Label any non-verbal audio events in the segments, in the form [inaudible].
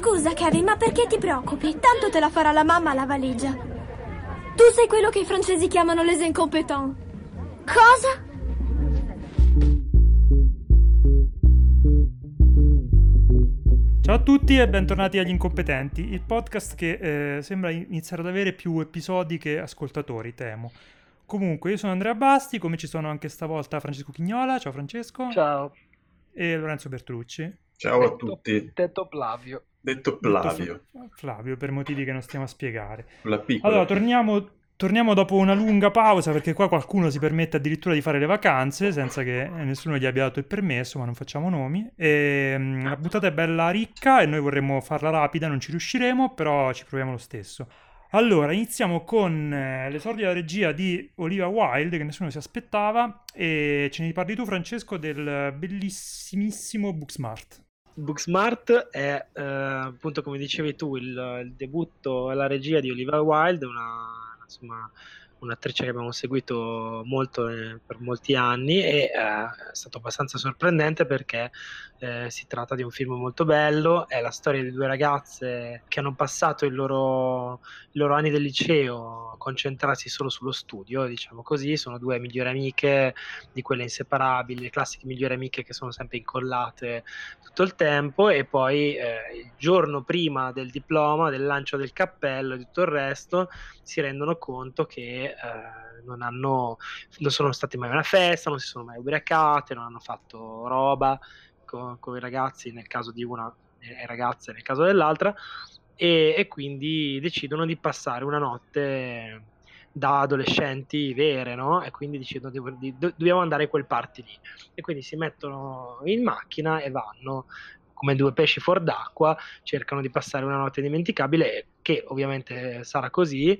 Scusa, Kevin, ma perché ti preoccupi? Tanto te la farà la mamma la valigia. Tu sei quello che i francesi chiamano les incompetents. Cosa? Ciao a tutti e bentornati agli Incompetenti, il podcast che eh, sembra iniziare ad avere più episodi che ascoltatori, temo. Comunque, io sono Andrea Basti, come ci sono anche stavolta Francesco Chignola, ciao Francesco. Ciao. E Lorenzo Bertolucci. Ciao a tutti. Detto Plavio. Detto. Detto Flavio, per motivi che non stiamo a spiegare. Allora, torniamo, torniamo dopo una lunga pausa perché qua qualcuno si permette addirittura di fare le vacanze senza che nessuno gli abbia dato il permesso, ma non facciamo nomi. E, mm, la puntata è bella ricca e noi vorremmo farla rapida, non ci riusciremo, però ci proviamo lo stesso. Allora, iniziamo con eh, l'esordio della regia di Olivia Wilde, che nessuno si aspettava, e ce ne parli tu, Francesco, del bellissimissimo Booksmart. Booksmart è, eh, appunto, come dicevi tu, il, il debutto alla regia di Olivia Wilde, una, insomma, un'attrice che abbiamo seguito molto eh, per molti anni e eh, è stato abbastanza sorprendente perché eh, si tratta di un film molto bello, è la storia di due ragazze che hanno passato i loro, i loro anni del liceo concentrarsi solo sullo studio, diciamo così, sono due migliori amiche di quelle inseparabili, le classiche migliori amiche che sono sempre incollate tutto il tempo e poi eh, il giorno prima del diploma, del lancio del cappello e tutto il resto si rendono conto che eh, non hanno non sono state mai a una festa, non si sono mai ubriacate, non hanno fatto roba con, con i ragazzi nel caso di una e ragazze nel caso dell'altra e, e, quindi decidono di passare una notte da adolescenti vere, no? E quindi decidono di, di, dobbiamo andare a quel party lì. E quindi si mettono in macchina e vanno come due pesci fuor d'acqua, cercano di passare una notte dimenticabile, che ovviamente sarà così.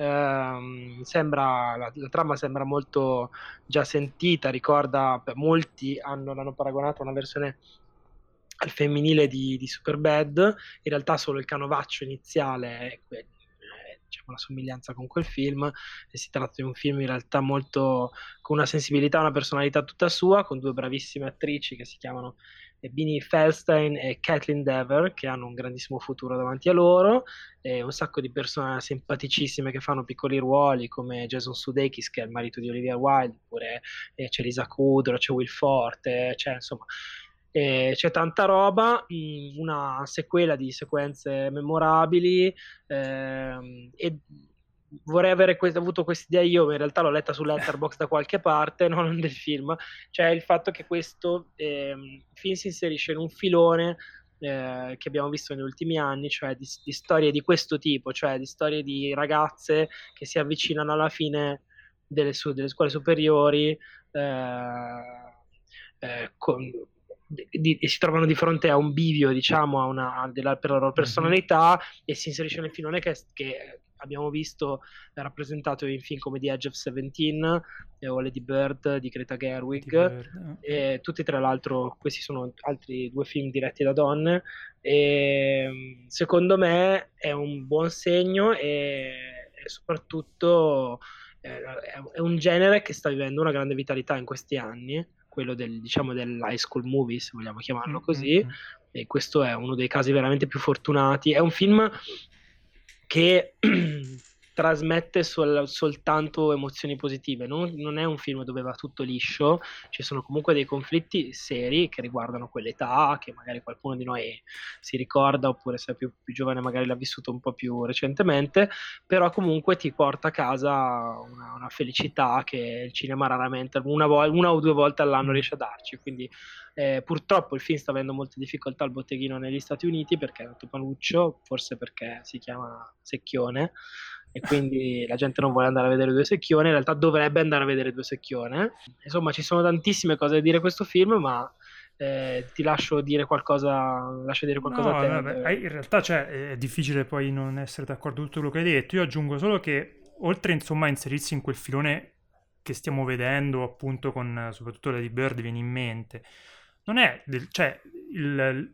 Eh, sembra, la, la, trama sembra molto già sentita, ricorda, molti hanno, l'hanno paragonato a una versione al femminile di, di Superbad, in realtà solo il canovaccio iniziale è quello diciamo, la somiglianza con quel film e si tratta di un film in realtà molto con una sensibilità, una personalità tutta sua, con due bravissime attrici che si chiamano Bini Feldstein e Kathleen Dever che hanno un grandissimo futuro davanti a loro e un sacco di persone simpaticissime che fanno piccoli ruoli come Jason Sudeikis che è il marito di Olivia Wilde oppure eh, c'è Lisa Kudrow, c'è Will Forte c'è insomma eh, c'è tanta roba, una sequela di sequenze memorabili eh, e vorrei avere que- avuto questa idea io, ma in realtà l'ho letta su Letterboxd da qualche parte, [laughs] non del film, cioè il fatto che questo eh, film si inserisce in un filone eh, che abbiamo visto negli ultimi anni, cioè di, di, storie di questo tipo, cioè di storie di ragazze che si avvicinano alla fine delle, su- delle scuole superiori eh, eh con, di, si trovano di fronte a un bivio, diciamo, a una, della, per la loro mhm. personalità mm-hmm. e si inserisce nel filone che, che abbiamo visto rappresentato in film come The Edge of Seventeen eh, o Lady Bird di Greta Gerwig Bird, e tutti tra l'altro questi sono altri due film diretti da donne e secondo me è un buon segno e, e soprattutto eh, è un genere che sta vivendo una grande vitalità in questi anni quello del, diciamo, dell'high school movie, se vogliamo chiamarlo così, mm-hmm. e questo è uno dei casi veramente più fortunati. È un film che [clears throat] trasmette sol- soltanto emozioni positive, non, non, è un film dove va tutto liscio, ci sono comunque dei conflitti seri che riguardano quell'età, che magari qualcuno di noi si ricorda, oppure se è più, più giovane magari l'ha vissuto un po' più recentemente, però comunque ti porta a casa una, una felicità che il cinema raramente, una, vo- una o due volte all'anno riesce a darci, quindi eh, purtroppo il film sta avendo molte difficoltà al botteghino negli Stati Uniti perché è un panuccio, forse perché si chiama Secchione, e quindi la gente non vuole andare a vedere due secchioni, in realtà dovrebbe andare a vedere due secchioni. Insomma, ci sono tantissime cose da dire a questo film, ma eh, ti lascio dire qualcosa, lascio dire qualcosa no, a te. Vabbè, in realtà cioè, è difficile poi non essere d'accordo con tutto quello che hai detto. Io aggiungo solo che oltre insomma a inserirsi in quel filone che stiamo vedendo, appunto, con soprattutto Lady Bird viene in mente non è, del, cioè, il,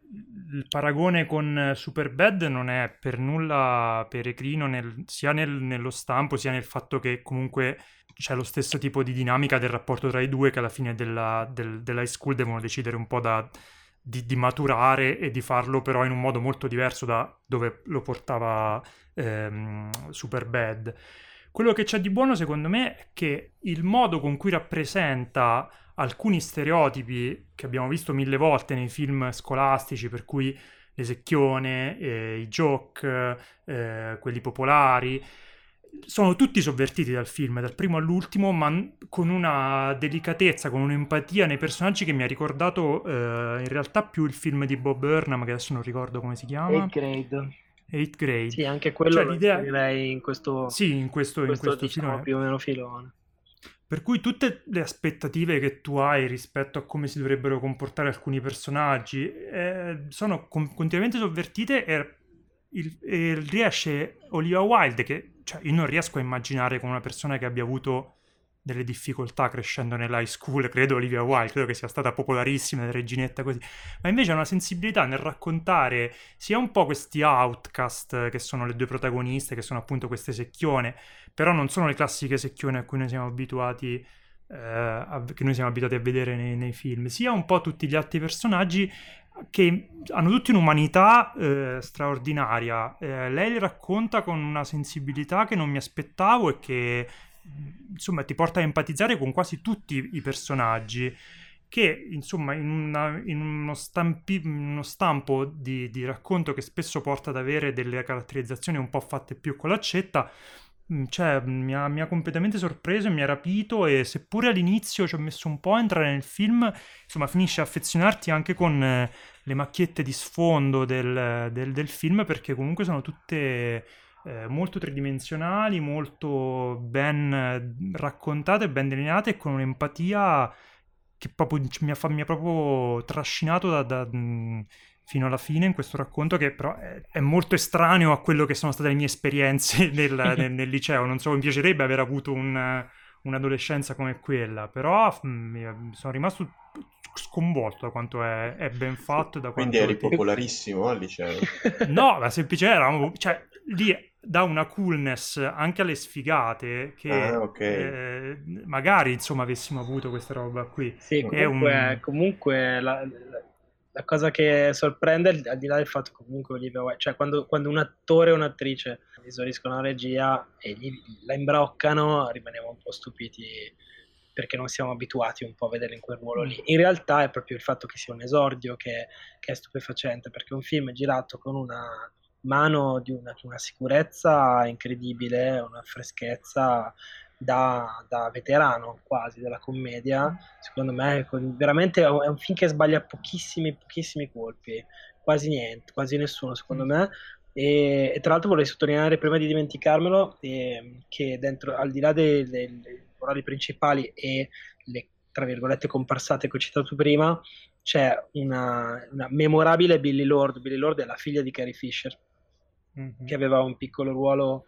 il, paragone con Superbad non è per nulla peregrino nel, sia nel, nello stampo sia nel fatto che comunque c'è lo stesso tipo di dinamica del rapporto tra i due che alla fine della, del, dell'high school devono decidere un po' da, di, di, maturare e di farlo però in un modo molto diverso da dove lo portava ehm, Superbad. Quello che c'è di buono secondo me è che il modo con cui rappresenta alcuni stereotipi che abbiamo visto mille volte nei film scolastici, per cui l'esecchione, eh, i joke, eh, quelli popolari, sono tutti sovvertiti dal film, dal primo all'ultimo, ma con una delicatezza, con un'empatia nei personaggi che mi ha ricordato eh, in realtà più il film di Bob Burnham, che adesso non ricordo come si chiama. Eighth Grade. Eighth Grade. Sì, anche quello cioè, l'idea... in questo, sì, in questo, in questo, questo diciamo, più o meno filone. Per cui tutte le aspettative che tu hai rispetto a come si dovrebbero comportare alcuni personaggi eh, sono con- continuamente sovvertite e, il, e, riesce Olivia Wilde, che cioè, io non riesco a immaginare con una persona che abbia avuto delle difficoltà crescendo nell'high school, credo Olivia Wilde, credo che sia stata popolarissima, reginetta così, ma invece ha una sensibilità nel raccontare sia un po' questi outcast che sono le due protagoniste, che sono appunto queste secchione, però non sono le classiche secchione a cui noi siamo abituati, eh, a, che noi siamo abituati a vedere nei, nei, film, sia un po' tutti gli altri personaggi che hanno tutti un'umanità eh, straordinaria. Eh, lei li racconta con una sensibilità che non mi aspettavo e che insomma ti porta a empatizzare con quasi tutti i personaggi che insomma in, una, in uno, stampi, uno, stampo di, di, racconto che spesso porta ad avere delle caratterizzazioni un po' fatte più con l'accetta mm, cioè, mi ha, mi ha, completamente sorpreso e mi ha rapito e seppure all'inizio ci ho messo un po' a entrare nel film, insomma finisce a affezionarti anche con eh, le macchiette di sfondo del, del, del film perché comunque sono tutte eh, molto tridimensionali, molto ben eh, raccontate, ben delineate e con un'empatia che proprio mi ha, mi ha proprio trascinato da, da, fino alla fine in questo racconto che però è, è, molto estraneo a quello che sono state le mie esperienze [laughs] nel, [laughs] nel, nel liceo. Non so, mi piacerebbe aver avuto un, un'adolescenza come quella, però mh, sono rimasto sconvolto da quanto è, è ben fatto. Da Quindi eri popolarissimo al liceo? no, ma semplicemente eravamo... Cioè, lì dà una coolness anche alle sfigate che ah, okay. eh, magari insomma avessimo avuto questa roba qui. Sì, comunque, un... comunque la, la, cosa che sorprende al di là del fatto che comunque Olivia Wilde, cioè quando, quando un attore o un'attrice esauriscono la regia e gli, la imbroccano rimaniamo un po' stupiti perché non siamo abituati un po' a vederla in quel ruolo lì. In realtà è proprio il fatto che sia un esordio che, che è stupefacente perché un film è girato con una mano di una, una sicurezza incredibile, una freschezza da, da, veterano quasi della commedia. Secondo me veramente è un film che sbaglia pochissimi, pochissimi colpi, quasi niente, quasi nessuno secondo me. E, e tra l'altro vorrei sottolineare prima di dimenticarmelo eh, che dentro, al di là dei, dei, dei ruoli principali e le tra virgolette comparsate che ho citato prima, c'è una, una memorabile Billy Lord. Billy Lord è la figlia di Carrie Fisher mm-hmm. che aveva un piccolo ruolo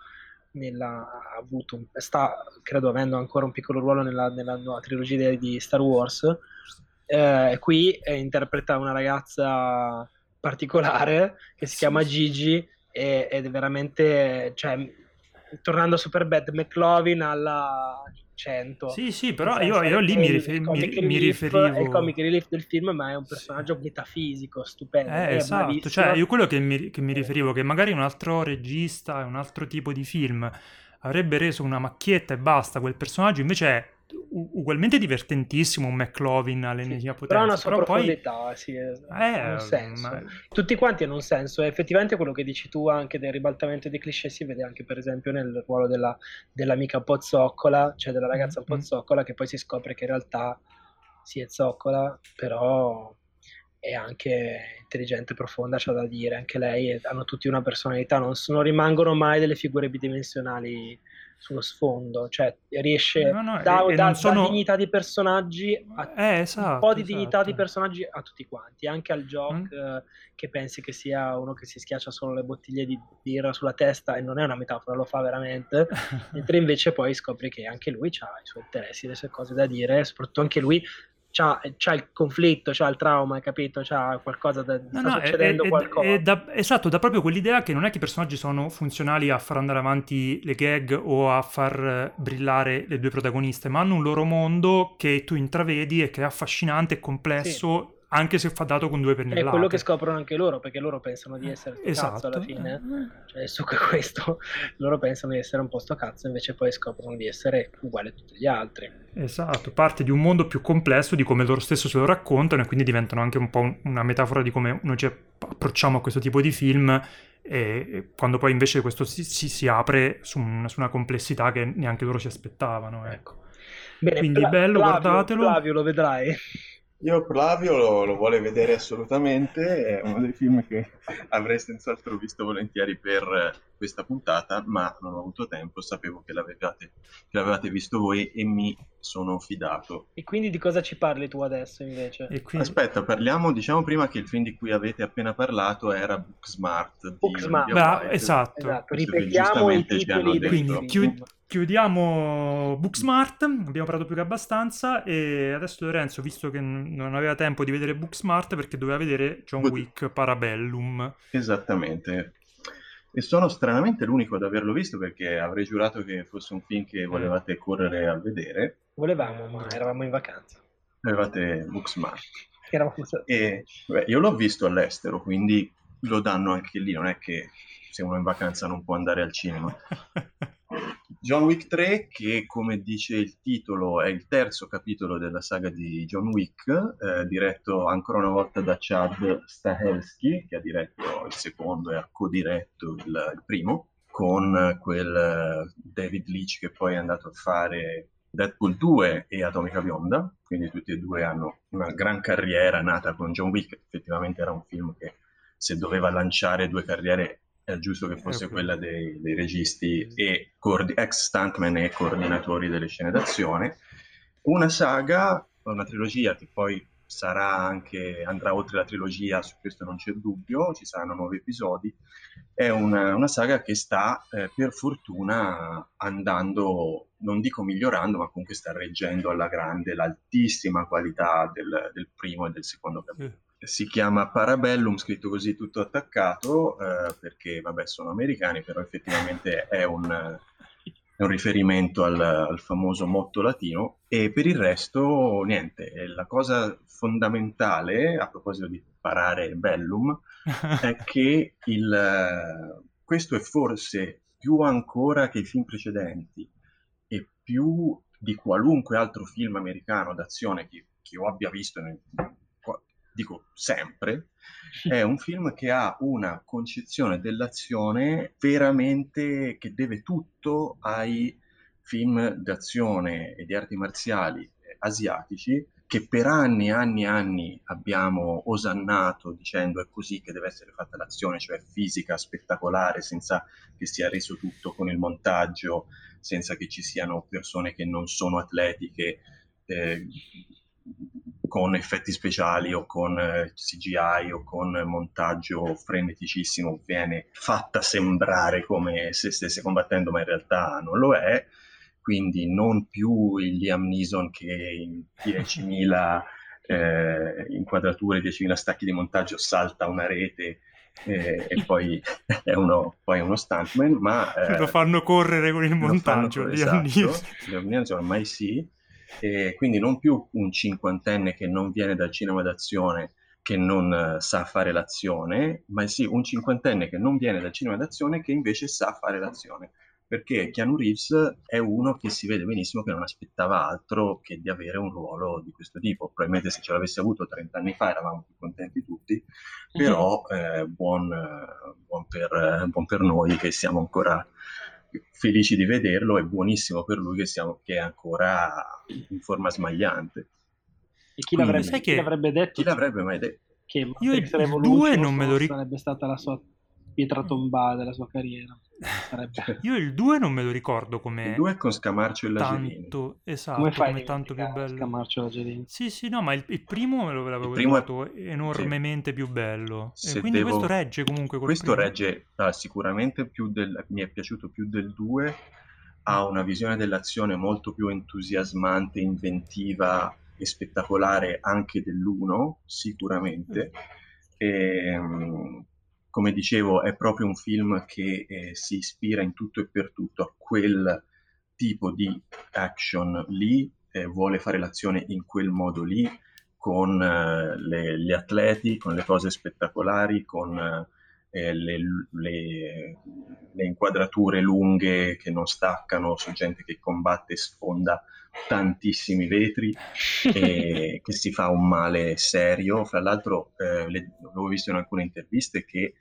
nella, avuto, sta credo avendo ancora un piccolo ruolo nella, nella nuova trilogia di Star Wars. Eh, qui eh, interpreta una ragazza particolare che si sì, chiama Gigi ed è veramente, cioè, tornando a Superbad, McLovin alla 100. Sì, sì, però io, io lì mi, rifer- mi, mi, riferivo... È il comic relief del film, ma è un personaggio metafisico, stupendo. Eh, esatto, cioè io quello che mi, che mi riferivo, che magari un altro regista, un altro tipo di film avrebbe reso una macchietta e basta quel personaggio, invece è ugualmente divertentissimo un McLovin all'ennesima sì, potenza. Però una sua però profondità, poi... sì, eh, un senso. Ma... Tutti quanti hanno un senso e effettivamente quello che dici tu anche del ribaltamento dei cliché si vede anche per esempio nel ruolo della, dell'amica un po' zoccola, cioè della ragazza mm-hmm. zoccola che poi si scopre che in realtà si è zoccola, però è anche intelligente, profonda, c'ha da dire, anche lei, hanno tutti una personalità, non, sono, rimangono mai delle figure bidimensionali sullo sfondo, cioè riesce no, no, da, da, sono... da, dignità di personaggi a eh, esatto, un po' di esatto. dignità di personaggi a tutti quanti, anche al gioco mm. che pensi che sia uno che si schiaccia solo le bottiglie di birra sulla testa e non è una metafora, lo fa veramente, [laughs] mentre invece poi scopri che anche lui ha i suoi interessi, le sue cose da dire, soprattutto anche lui c'ha, c'ha, il conflitto, c'ha il trauma, capito? C'ha qualcosa da no, sta no, succedendo è, qualcosa. È da, esatto, da proprio quell'idea che non è che i personaggi sono funzionali a far andare avanti le gag o a far brillare le due protagoniste, ma hanno un loro mondo che tu intravedi e che è affascinante e complesso. Sì anche se fa dato con due pennellate. È quello che scoprono anche loro, perché loro pensano di essere sto Esatto. cazzo alla fine. Cioè, il succo è questo. [laughs] Loro pensano di essere un po' sto cazzo, invece poi scoprono di essere uguali a tutti gli altri. Esatto, parte di un mondo più complesso di come loro stesso se lo raccontano e quindi diventano anche un po' un- una metafora di come noi ci approcciamo a questo tipo di film e, quando poi invece questo si, si- si apre su, un- su una complessità che neanche loro si aspettavano. Ecco. Bene, Quindi Fla- bello, Flavio, guardatelo. Flavio, lo vedrai. Io Flavio lo, lo vuole vedere assolutamente, è uno dei film che [laughs] avrei senz'altro visto volentieri per questa puntata, ma non ho avuto tempo, sapevo che l'avevate, che l'avevate visto voi e mi sono fidato. E quindi di cosa ci parli tu adesso invece? E quindi, Aspetta, parliamo, diciamo prima che il film di cui avete appena parlato era Booksmart. Booksmart. Bra- esatto. Esatto, ripetiamo i giustamente ci hanno titoli Quindi chiud- chiudiamo Booksmart, abbiamo parlato più che abbastanza e adesso Lorenzo, visto che n- non aveva tempo di vedere Booksmart perché doveva vedere John. Wick Parabellum. Esattamente. E sono stranamente l'unico ad averlo visto perché avrei giurato che fosse un film che volevate correre a vedere. Volevamo, ma eravamo in vacanza. Avevate Booksmart. Eravamo... E beh, io l'ho visto all'estero, quindi lo danno anche lì, non è che se uno è in vacanza non può andare al cinema. [laughs] John Wick 3, che come dice il titolo è il terzo capitolo della saga di John Wick, eh, diretto ancora una volta da Chad Stahelski, che ha diretto il secondo e ha codiretto il, il primo, con quel eh, David Leitch che poi è andato a fare Deadpool 2 e Atomica Bionda, quindi tutti e due hanno una gran carriera nata con John Wick, effettivamente era un film che se doveva lanciare due carriere è giusto che fosse Eh, quella dei, dei registi e coordi- ex stuntman e coordinatori delle scene d'azione. Una saga, una trilogia che poi sarà anche, andrà oltre la trilogia, su questo non c'è dubbio, ci saranno nuovi episodi. È una, una saga che sta eh, per fortuna andando, non dico migliorando, ma comunque sta reggendo alla grande l'altissima qualità del, del primo e del secondo capitolo si chiama Parabellum, scritto così tutto attaccato, eh, perché vabbè sono americani, però effettivamente è un, è un riferimento al, al famoso motto latino. E per il resto niente, la cosa fondamentale a proposito di parare bellum [laughs] è che il, questo è forse più ancora che i film precedenti e più di qualunque altro film americano d'azione che, che io abbia visto nel, dico sempre, è un film che ha una concezione dell'azione veramente che deve tutto ai film d'azione e di arti marziali asiatici che per anni e anni e anni abbiamo osannato dicendo è così che deve essere fatta l'azione, cioè fisica, spettacolare, senza che sia reso tutto con il montaggio, senza che ci siano persone che non sono atletiche, eh, con effetti speciali o con eh, CGI o con montaggio freneticissimo viene fatta sembrare come se stesse combattendo, ma in realtà non lo è. Quindi non più il Liam Neeson che in 10.000 [laughs] eh, inquadrature, 10.000 stacchi di montaggio salta una rete eh, e poi [laughs] è uno, poi è uno stuntman, ma eh, Lo fanno correre con il montaggio. con- Liam esatto, Neeson. Liam Neeson ormai sì, e quindi non più un cinquantenne che non viene dal cinema d'azione che non eh, sa fare l'azione, ma sì un cinquantenne che non viene dal cinema d'azione che invece sa fare l'azione. Perché Keanu Reeves è uno che si vede benissimo che non aspettava altro che di avere un ruolo di questo tipo. Probabilmente se ce l'avesse avuto 30 anni fa eravamo più contenti tutti, però [laughs] eh, buon, buon per, buon per noi che siamo ancora felici di vederlo e buonissimo per lui che, siamo, che è ancora in forma smagliante. E chi Quindi, l'avrebbe, sai chi che- l'avrebbe detto Chi l'avrebbe mai detto? che Io il- il Revolutions due non me lo ric- sarebbe stata la sua pietra tombale della sua carriera. Sarebbe... Io il 2 non me lo ricordo come Il 2 con Scamarcio e Lagerini. tanto, esatto, Come come, fai a tanto più bello. Scamarcio la Gelini? Sì, sì, no, ma il, il primo me lo l'avevo primo è- enormemente più bello. Se E quindi devo- questo regge comunque col Questo primo. regge ah, sicuramente più del... mi è piaciuto più del 2, ha una visione dell'azione molto più entusiasmante, inventiva e spettacolare anche dell'1, sicuramente. E, mm, come dicevo, è proprio un film che eh, si ispira in tutto e per tutto a quel tipo di action lì, eh, vuole fare l'azione in quel modo lì, con eh, le, gli atleti, con le cose spettacolari, con eh, le, le, le, inquadrature lunghe che non staccano su gente che combatte e sfonda tantissimi vetri [laughs] e che si fa un male serio. Fra l'altro, eh, le, avevo visto in alcune interviste che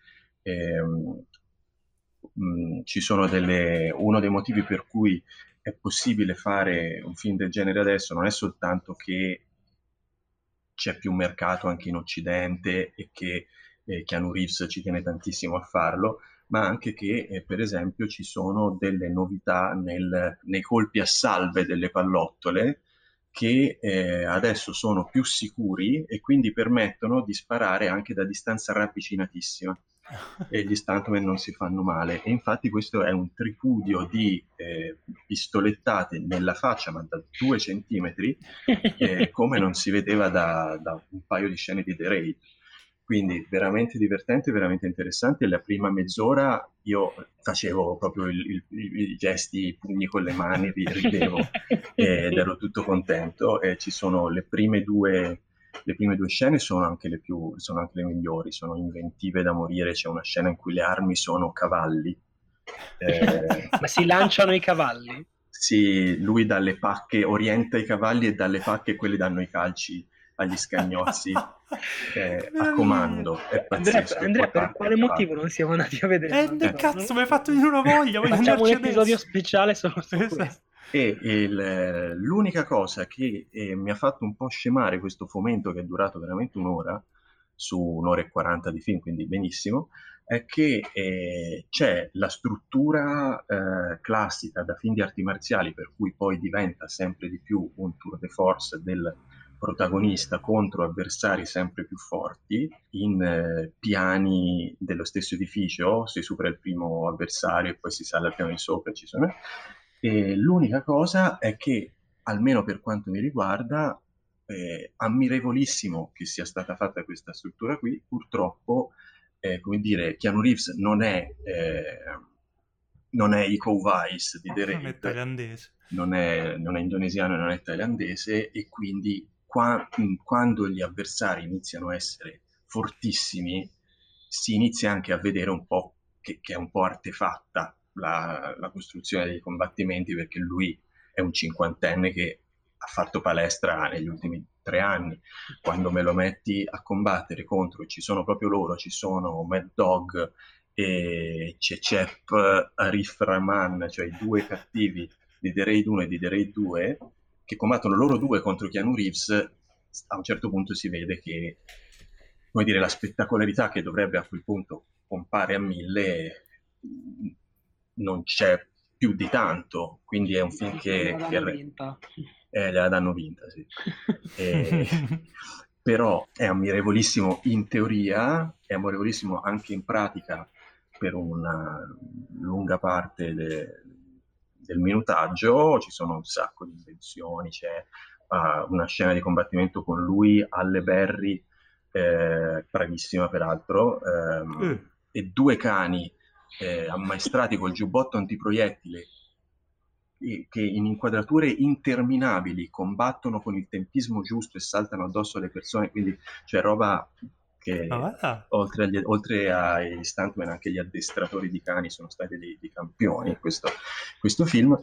mh, ci sono delle, uno dei motivi per cui è possibile fare un film del genere adesso non è soltanto che c'è più mercato anche in Occidente e che eh, Keanu Reeves ci tiene tantissimo a farlo, ma anche che eh, per esempio ci sono delle novità nel, nei colpi a salve delle pallottole che eh, adesso sono più sicuri e quindi permettono di sparare anche da distanza ravvicinatissima e gli stuntman non si fanno male e infatti questo è un tripudio di eh, pistolettate nella faccia ma da due centimetri eh, [laughs] come non si vedeva da, da, un paio di scene di The Raid quindi veramente divertente, veramente interessante. La prima mezz'ora io facevo proprio i gesti, i pugni con le mani, ridevo [laughs] ed ero tutto contento. E ci sono le prime due, le prime due scene sono anche le più, sono anche le migliori, sono inventive da morire. C'è una scena in cui le armi sono cavalli. [laughs] Eh, Ma si lanciano i cavalli? Sì, lui dalle pacche orienta i cavalli e dalle pacche quelli danno i calci agli scagnozzi [laughs] eh, a comando. È pazzesco, Andrea, Andrea per quale motivo non siamo andati a vedere? Eh, cazzo, mi hai fatto venire una voglia. Facciamo un episodio adesso. speciale solo su esatto. questo. E il, l'unica cosa che eh, mi ha fatto un po' scemare questo fomento che è durato veramente un'ora, su un'ora e quaranta di film, quindi benissimo, è che eh, c'è la struttura eh, classica da film di arti marziali, per cui poi diventa sempre di più un tour de force del protagonista contro avversari sempre più forti in eh, piani dello stesso edificio, si supera il primo avversario e poi si sale al piano di sopra. Ci sono... E l'unica cosa è che, almeno per quanto mi riguarda, eh, ammirevolissimo che sia stata fatta questa struttura qui, purtroppo, eh, come dire, Keanu Reeves non è... Eh, non è Iko Weiss di The Raid, non è thailandese, non è, non è indonesiano, non è thailandese e quindi qua, quando gli avversari iniziano a essere fortissimi, si inizia anche a vedere un po' che, che è un po' artefatta la, la, costruzione dei combattimenti, perché lui è un cinquantenne che ha fatto palestra negli ultimi tre anni. Quando me lo metti a combattere contro, ci sono proprio loro, ci sono Mad Dog e Cecep Arif Rahman, cioè i due cattivi di The Raid 1 e di The Raid 2, che combattono loro due contro Keanu Reeves, a un certo punto si vede che come dire, la spettacolarità che dovrebbe a quel punto pompare a mille non c'è più di tanto, quindi è un film che... che vinta. Eh, la danno vinta, sì. [laughs] e, però è ammirevolissimo in teoria, è ammirevolissimo anche in pratica per una lunga parte de, del minutaggio ci sono un sacco di invenzioni, c'è uh, una scena di combattimento con lui, Alle Berry, eh, bravissima peraltro, ehm, mm. e due cani eh, ammaestrati col giubbotto antiproiettile che in inquadrature interminabili combattono con il tempismo giusto e saltano addosso alle persone, quindi c'è roba che ah, oltre, agli, oltre, ai stuntman anche gli addestratori di cani sono stati dei, dei campioni in questo, questo, film.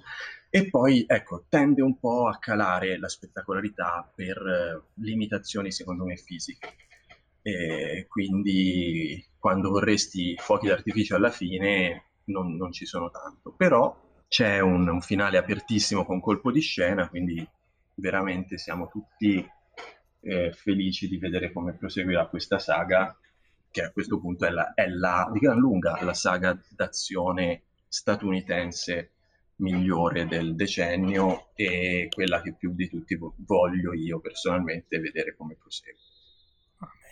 E poi ecco tende un po' a calare la spettacolarità per eh, limitazioni secondo me fisiche e quindi quando vorresti fuochi d'artificio alla fine non, non ci sono tanto. Però c'è un, un finale apertissimo con colpo di scena quindi veramente siamo tutti eh, felici di vedere come proseguirà questa saga, che a questo punto è, la, è la, di gran lunga la saga d'azione statunitense migliore del decennio e quella che più di tutti voglio io personalmente vedere come prosegue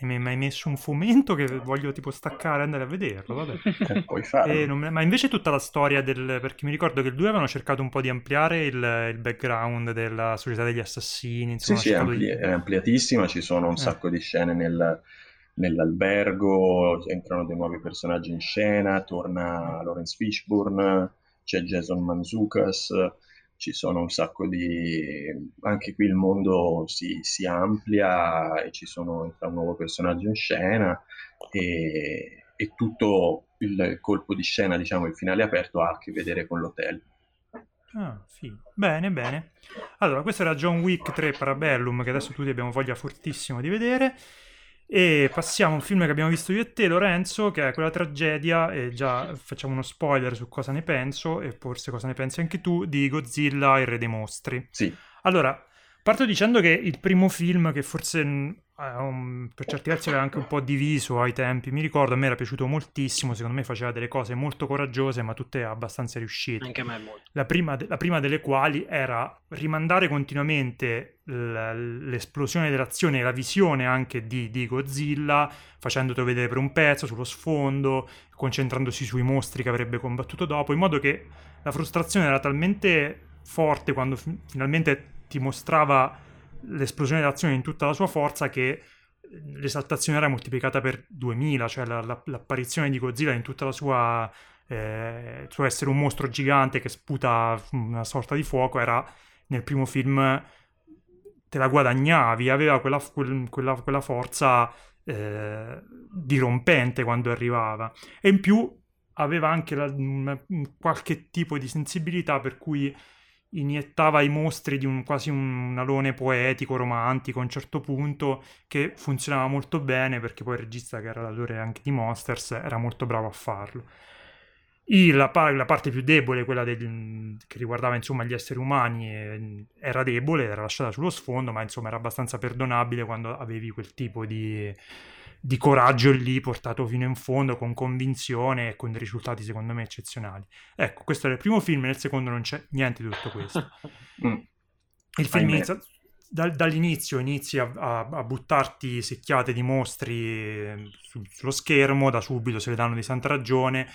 mi hai messo un fomento che voglio tipo staccare e andare a vederlo, vabbè. Eh, puoi farlo. Non, ma invece tutta la storia del... perché mi ricordo che 2 avevano cercato un po' di ampliare il, il background della società degli assassini. Insomma, sì, sì, è, ampli- di... è, ampliatissima, ci sono un eh. sacco di scene nel, nell'albergo, entrano dei nuovi personaggi in scena, torna Lawrence Fishburne, c'è Jason Manzukas, ci sono un sacco di... anche qui il mondo si, si amplia e ci sono entra un nuovo personaggio in scena e, e tutto il colpo di scena, diciamo, il finale aperto ha a che vedere con l'hotel. Ah, sì. Bene, bene. Allora, questo era John Wick 3 Parabellum, che adesso tutti abbiamo voglia fortissimo di vedere. E passiamo a un film che abbiamo visto io e te, Lorenzo, che è quella tragedia, e già facciamo uno spoiler su cosa ne penso, e forse cosa ne pensi anche tu, di Godzilla, il re dei mostri. Sì. Allora, parto dicendo che il primo film, che forse um, per certi versi era anche un po' diviso ai tempi. Mi ricordo, a me era piaciuto moltissimo. Secondo me faceva delle cose molto coraggiose, ma tutte abbastanza riuscite. Anche a me molto. La prima, la prima delle quali era rimandare continuamente l- l'esplosione dell'azione e la visione anche di, di Godzilla, facendotelo vedere per un pezzo sullo sfondo, concentrandosi sui mostri che avrebbe combattuto dopo, in modo che la frustrazione era talmente forte quando fi- finalmente ti mostrava l'esplosione dell'azione in tutta la sua forza che eh, l'esaltazione era moltiplicata per 2000, cioè la, la, l'apparizione di Godzilla in tutta la sua eh, suo essere un mostro gigante che sputa una sorta di fuoco era nel primo film te la guadagnavi, aveva quella, quella, quella forza eh, dirompente quando arrivava. E in più aveva anche la, qualche tipo di sensibilità per cui iniettava i mostri di un, quasi un alone poetico, romantico a un certo punto che funzionava molto bene perché poi il regista che era l'autore anche di Monsters era molto bravo a farlo. La, la, parte più debole, quella del, che riguardava insomma gli esseri umani, era debole, era lasciata sullo sfondo, ma insomma era abbastanza perdonabile quando avevi quel tipo di, di coraggio lì portato fino in fondo con convinzione e con dei risultati secondo me eccezionali. Ecco, questo era il primo film, nel secondo non c'è niente di tutto questo. [laughs] Mm. Il film inizia, da, dall'inizio inizi a, a, a, buttarti secchiate di mostri ehm, su, sullo schermo, da subito se le danno di santa ragione.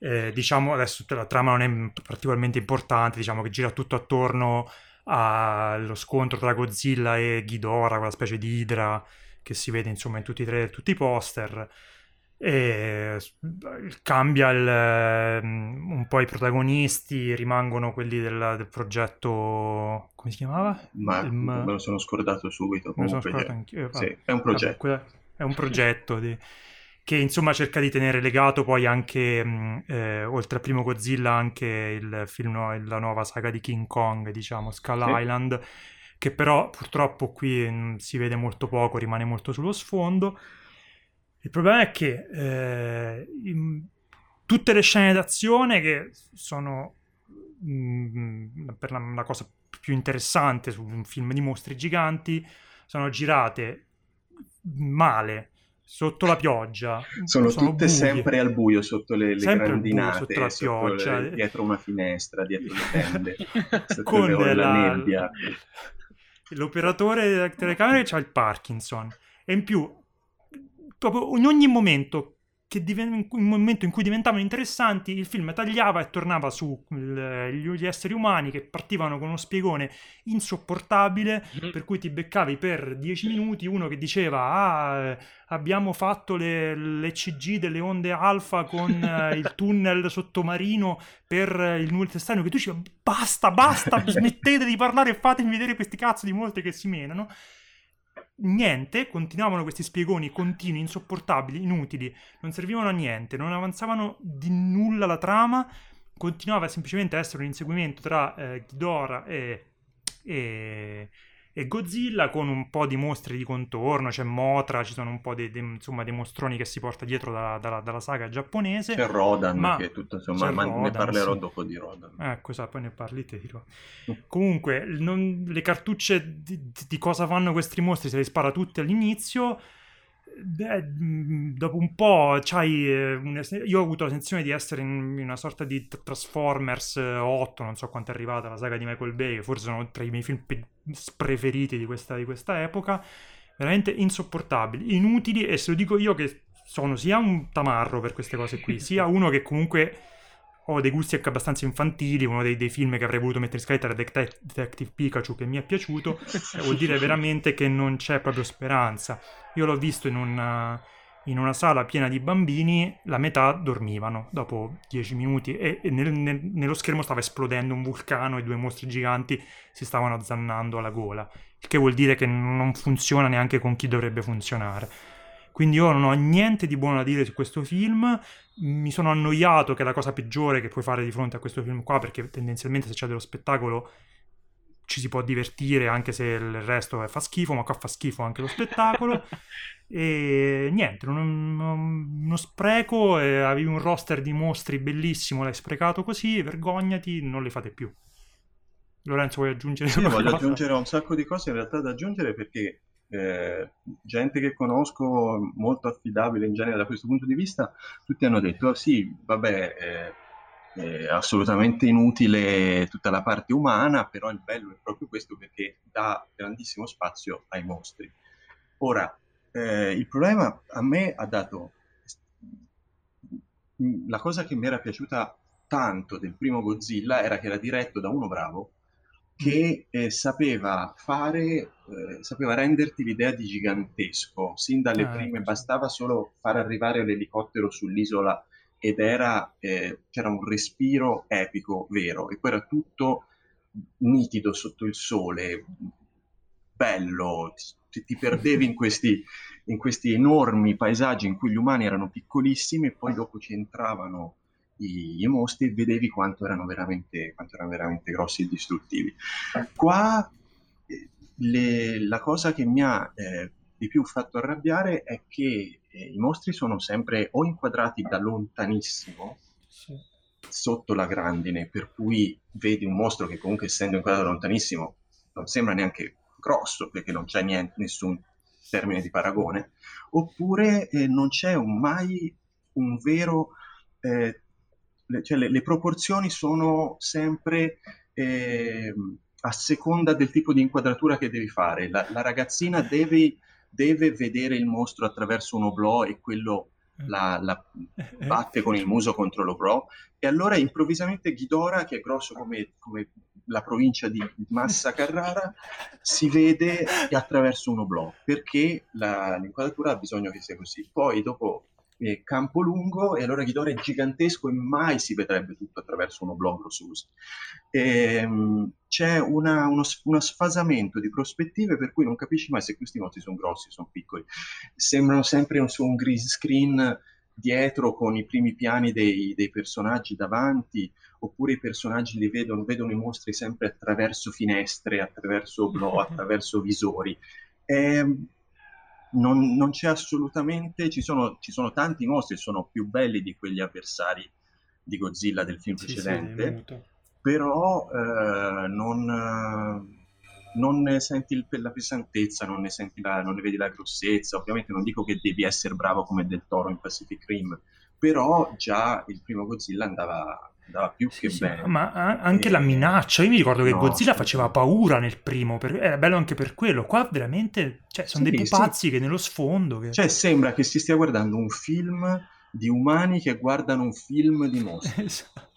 Eh, diciamo adesso la trama non è particolarmente importante, diciamo che gira tutto attorno allo scontro tra Godzilla e Ghidorah, quella specie di idra che si vede insomma in tutti i trailer, tutti i poster. E cambia il, ehm, un po' i protagonisti, rimangono quelli del, del progetto. come si chiamava? Ma il, me lo sono scordato subito. Lo sono scordato anch'io. Sì, è un progetto. Vabbè, è un progetto di, che insomma cerca di tenere legato poi anche, mm, eh, oltre al primo Godzilla, anche il film, la nuova saga di King Kong, diciamo, Skull sì. Island che però purtroppo qui mh, si vede molto poco, rimane molto sullo sfondo. Il problema è che eh, in, tutte le scene d'azione che sono mh, per la, la, cosa più interessante su un film di mostri giganti sono girate male sotto la pioggia sono, sono tutte buie. sempre al buio sotto le, le grandinate sotto la pioggia sotto le, dietro una finestra dietro le tende [laughs] con la, la nebbia l'operatore della telecamera ha il Parkinson. E in più proprio in ogni momento che diven- un momento in cui diventavano interessanti, il film tagliava e tornava sugli esseri umani che partivano con uno spiegone insopportabile, mm-hmm. per cui ti beccavi per dieci minuti uno che diceva ah, abbiamo fatto le, l'ECG delle onde alfa con uh, [laughs] il tunnel sottomarino per il nulla estraneo, che tu dici basta, basta, smettete di parlare e fatemi vedere questi cazzo di mostri che si menano niente, continuavano questi spiegoni continui, insopportabili, inutili, non servivano a niente, non avanzavano di nulla la trama, continuava semplicemente a essere un inseguimento tra eh, Ghidorah e, e, e Godzilla con un po' di mostri di contorno, c'è Motra, ci sono un po' dei, dei, insomma, dei mostroni che si porta dietro da, da, dalla saga giapponese. C'è Rodan, ma, che tutto insomma, ma Rodan, ne parlerò sì. dopo di Rodan. Ecco, sa, poi ne parli te. Comunque, non, le cartucce di, di, cosa fanno questi mostri se le spara tutte all'inizio Beh, mm, dopo un po' c'hai eh, io ho avuto la sensazione di essere in una sorta di Transformers 8 non so quanto è arrivata la saga di Michael Bay forse sono tra i miei film preferiti di questa, di questa epoca. Veramente insopportabili, inutili e se lo dico io che sono sia un tamarro per queste cose qui sia uno che comunque ho dei gusti anche abbastanza infantili, uno dei, dei, film che avrei voluto mettere in scaletta era Detective Pikachu che mi è piaciuto, vuol dire veramente che non c'è proprio speranza. Io l'ho visto in, una, in una sala piena di bambini, la metà dormivano dopo dieci minuti e, e nel, nel, nello schermo stava esplodendo un vulcano e due mostri giganti si stavano azzannando alla gola, il che vuol dire che non funziona neanche con chi dovrebbe funzionare. Quindi io non ho niente di buono da dire su questo film, mi sono annoiato che è la cosa peggiore che puoi fare di fronte a questo film qua, perché tendenzialmente se c'è dello spettacolo ci si può divertire anche se il resto fa schifo, ma qua fa schifo anche lo spettacolo. [laughs] e niente, non, non, uno spreco, eh, avevi un roster di mostri bellissimo, l'hai sprecato così, vergognati, non li fate più. Lorenzo, vuoi aggiungere sì, voglio aggiungere un sacco di cose in realtà da aggiungere perché eh, gente che conosco molto affidabile in genere da questo punto di vista, tutti hanno detto, oh, sì, vabbè, eh, è assolutamente inutile tutta la parte umana, però il bello è proprio questo perché dà grandissimo spazio ai mostri. Ora, eh, il problema a me ha dato la cosa che mi era piaciuta tanto del primo Godzilla era che era diretto da uno bravo che eh, sapeva fare, eh, sapeva renderti l'idea di gigantesco. Sin dalle ah, prime ecco. bastava solo far arrivare l'elicottero sull'isola ed era, eh, c'era un respiro epico vero e poi era tutto nitido sotto il sole, bello, ti, ti perdevi in questi, in questi, enormi paesaggi in cui gli umani erano piccolissimi e poi dopo ci entravano i, i mostri e vedevi quanto erano, veramente, quanto erano veramente grossi e distruttivi. Qua eh, le, la cosa che mi ha eh, di più fatto arrabbiare è che eh, i mostri sono sempre o inquadrati da lontanissimo, sì. sotto la grandine, per cui vedi un mostro che comunque essendo inquadrato lontanissimo non sembra neanche grosso perché non c'è niente, nessun termine di paragone, oppure eh, non c'è un, mai un vero... Eh, le, cioè le, le, proporzioni sono sempre eh, a seconda del tipo di inquadratura che devi fare. La, la ragazzina deve deve vedere il mostro attraverso un oblò e quello la, la, batte con il muso contro l'oblò e allora improvvisamente Ghidorah, che è grosso come, come la provincia di Massa Carrara, si vede attraverso un oblò perché la, l'inquadratura ha bisogno che sia così. Poi dopo eh, campo lungo e allora Ghidorah è gigantesco e mai si vedrebbe tutto attraverso un oblongro sus. E, um, c'è una, uno, uno, sfasamento di prospettive per cui non capisci mai se questi mostri sono grossi o sono piccoli. Sembrano sempre un, un green screen dietro con i primi piani dei, dei, personaggi davanti, oppure i personaggi li vedono, vedono i mostri sempre attraverso finestre, attraverso oblò, [laughs] attraverso visori. E, non, non c'è assolutamente, ci sono, ci sono, tanti mostri, sono più belli di quegli avversari di Godzilla del film precedente, sì, però eh, non, non, ne senti il, la pesantezza, non ne, la, non ne, vedi la grossezza, ovviamente non dico che devi essere bravo come Del Toro in Pacific Rim, però già il primo Godzilla andava, andava più sì, che sì, bene. Ma anche e... la minaccia, io mi ricordo che no, Godzilla sì, faceva paura nel primo, per... era bello anche per quello. Qua veramente cioè, sono dei pupazzi che nello sfondo. Che... Cioè, sembra che si stia guardando un film di umani che guardano un film di mostri.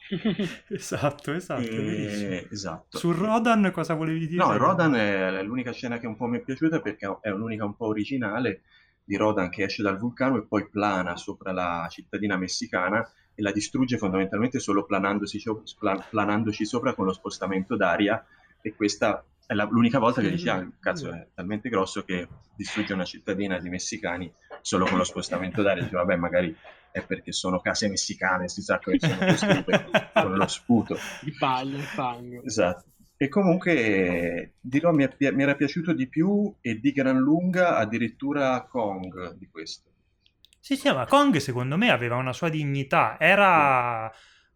[laughs] esatto, esatto. E... esatto. Su Rodan cosa volevi dire? No, Rodan è l'unica scena che un po' mi è piaciuta perché è l'unica un po' originale di Rodan che esce dal vulcano e poi plana sopra la cittadina messicana e la distrugge fondamentalmente solo planandosi, planandoci sopra con lo spostamento d'aria e questa è la, l'unica volta che dici, ah, cazzo, è talmente grosso che distrugge una cittadina di messicani solo con lo spostamento d'aria. Dice, vabbè, magari è perché sono case messicane, si sa che sono costruite con lo sputo. Di paglia, fango. Esatto. E comunque, dirò, mi, mi era piaciuto di più e di gran lunga addirittura Kong di questo. Sì, sì, ma Kong secondo me aveva una sua dignità. Era...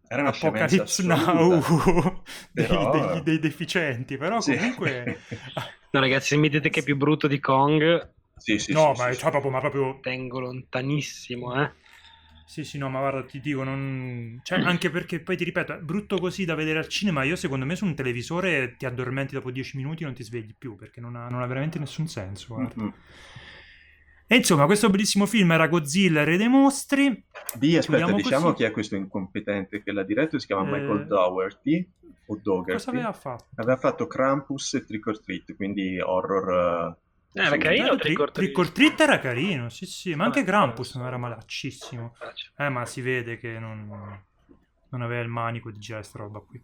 Era una Apocalypse [laughs] Now [laughs] però... dei, dei, dei, deficienti, però sì. comunque... [laughs] no ragazzi, se mi dite che è più brutto di Kong... Sì, sì, no, sì, ma, sì, cioè, proprio, ma proprio... Tengo lontanissimo, eh. Sì, sì, no, ma guarda, ti dico, non... cioè, anche perché poi ti ripeto, è brutto così da vedere al cinema. Io, secondo me, su un televisore ti addormenti dopo dieci minuti e non ti svegli più perché non ha, non ha veramente nessun senso. Guarda. Mm-hmm. E insomma, questo bellissimo film era Godzilla, Re dei Mostri. B, aspetta, Chiudiamo diciamo così. chi è questo incompetente che l'ha diretto, si chiama eh... Michael Dougherty o Dougherty. Cosa aveva fatto? Aveva fatto Krampus e Trick or Treat, quindi horror Eh, era carino Trick or, Trick or Treat era carino, sì sì, ma anche Krampus non era malaccissimo. Eh, ma si vede che non, non aveva il manico di girare sta roba qui.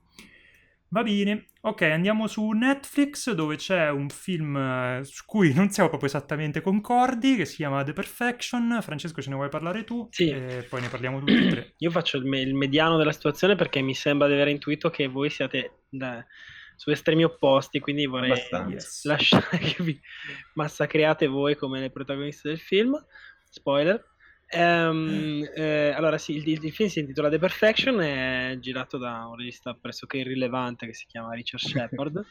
Va bene, ok, andiamo su Netflix dove c'è un film eh, su cui [laughs] non siamo proprio esattamente concordi, che si chiama The Perfection. Francesco, ce ne vuoi parlare tu? Sì. E poi ne parliamo tutti e tre. [clears throat] Io faccio il, me- il mediano della situazione perché mi sembra di aver intuito che voi siete da- su estremi opposti, quindi vorrei. Yes. lasciare che vi [laughs] massacriate voi come le protagoniste del film. Spoiler. Ehm, eh, allora, sì, il, il film si intitola The Perfection, è girato da un regista pressoché irrilevante che si chiama Richard [laughs] Shepard.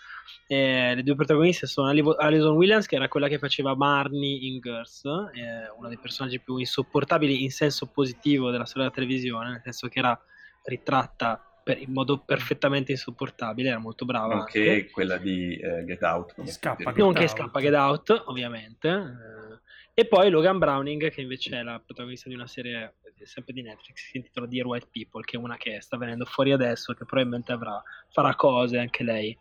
E le due protagoniste sono Ali- Alison Williams, che era quella che faceva Marnie in Girls, eh, uno dei personaggi più insopportabili in senso positivo della storia della televisione, nel senso che era ritratta per- in modo perfettamente insopportabile, era molto brava. anche. Nonché quella di eh, Get Out. Scappa, Get Non che scappa Get Out, ovviamente. E poi Logan Browning, che invece è la protagonista di una serie sempre di Netflix, si intitola Dear White People, che è una che sta venendo fuori adesso, che probabilmente avrà, farà cose anche lei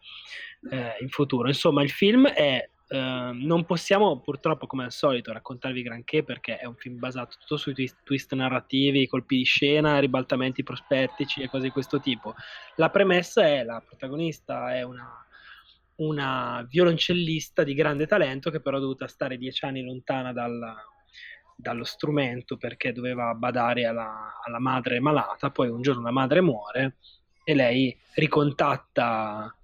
eh, in futuro. Insomma, il film è... eh, non possiamo purtroppo, come al solito, raccontarvi granché perché è un film basato tutto sui twist, twist narrativi, colpi di scena, ribaltamenti prospettici e cose di questo tipo. La premessa è la protagonista è una una violoncellista di grande talento che però è dovuta stare dieci anni lontana dal- dallo strumento perché doveva badare alla, alla madre malata. Poi un giorno la madre muore e lei ricontatta,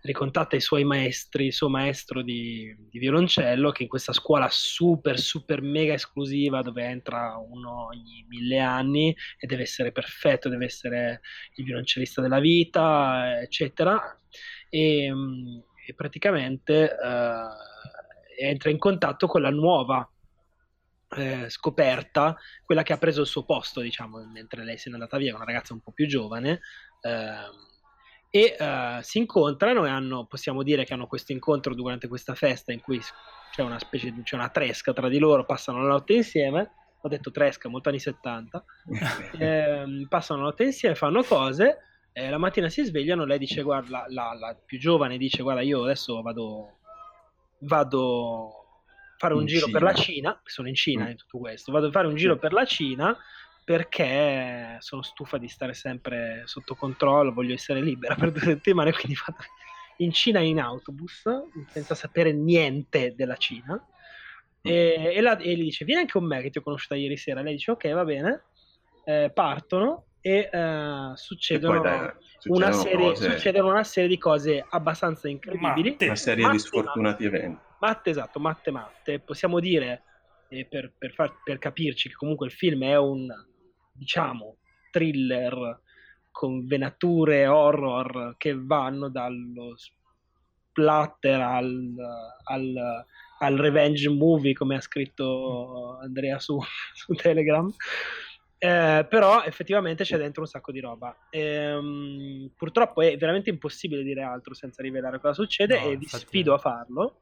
ricontatta i suoi maestri, il suo maestro di, di violoncello che in questa scuola super, super mega esclusiva dove entra uno ogni mille anni e deve essere perfetto, deve essere il violoncellista della vita, eccetera. E, mm, e praticamente eh, entra in contatto con la nuova eh, scoperta, quella che ha preso il suo posto, diciamo, mentre lei se n'è andata via, una ragazza un po' più giovane. ehm, e eh, si incontrano e hanno, possiamo dire che hanno questo incontro durante questa festa in cui c'è una specie di c'è una tresca tra di loro, passano la notte insieme. Ho detto tresca, molto anni 70. [laughs] Ehm, passano la notte insieme, fanno cose. Eh, la mattina si svegliano. Lei dice: Guarda, la, la- più giovane dice: Guarda, io adesso vado, vado a fare un In giro Cina. per la Cina. Sono in Cina Mm. in tutto questo. Vado a fare un giro per la Cina perché sono stufa di stare sempre sotto controllo. Voglio essere libera per due settimane. [laughs] Quindi vado in Cina in autobus senza sapere niente della Cina. E, e, la- e gli dice: Vieni anche con me, che ti ho conosciuta ieri sera. Lei dice: Ok, va bene. Eh, partono e eh, succedono, E poi, dai, una succedono serie, cose- succedono una serie di cose abbastanza incredibili. Matte. Una serie Matte, di sfortunati eventi. Matte, esatto, matte, matte. Possiamo dire, eh, per, per far- per capirci, che comunque il film è un, diciamo, thriller con venature horror che vanno dallo splatter al, al, al revenge movie, come ha scritto Andrea su, [laughs] su Telegram. Eh, però effettivamente c'è dentro un sacco di roba. Ehm, purtroppo è veramente impossibile dire altro senza rivelare cosa succede No, e vi sfido è. a farlo.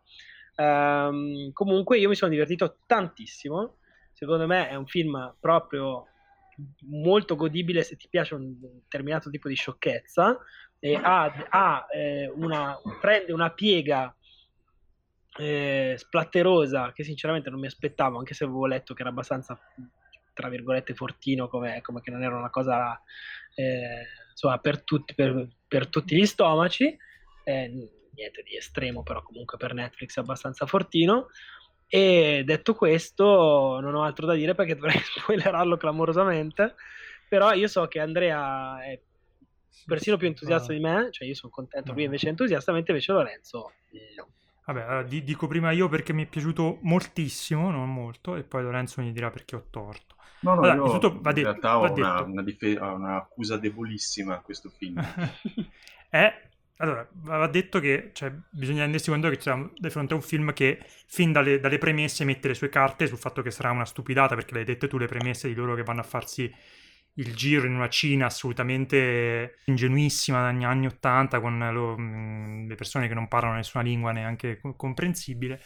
Ehm, comunque io mi sono divertito tantissimo. Secondo me è un film proprio molto godibile se ti piace un determinato tipo di sciocchezza. E ha, ha, eh, una, prende una piega eh, splatterosa che sinceramente non mi aspettavo, anche se avevo letto che era abbastanza, tra virgolette, fortino, come, come che non era una cosa eh, insomma, per tutti, per, per tutti gli stomaci. Eh, niente di estremo, però comunque per Netflix è abbastanza fortino. E detto questo, non ho altro da dire perché dovrei [laughs] spoilerarlo clamorosamente. Però io so che Andrea è persino più entusiasta di me, cioè io sono contento, lui invece è entusiasta, mentre invece Lorenzo no. Vabbè, allora, di- dico prima io perché mi è piaciuto moltissimo, non molto, e poi Lorenzo mi dirà perché ho torto. No, no, Allora, io va in detto- realtà ho una, una dife- un'accusa debolissima a questo film. [laughs] è allora va detto che cioè, bisogna rendersi conto che siamo di fronte a un film che fin dalle, dalle premesse mette le sue carte sul fatto che sarà una stupidata perché le hai dette tu le premesse di loro che vanno a farsi il giro in una Cina assolutamente ingenuissima negli anni 80 con lo- mh, le persone che non parlano nessuna lingua neanche co- comprensibile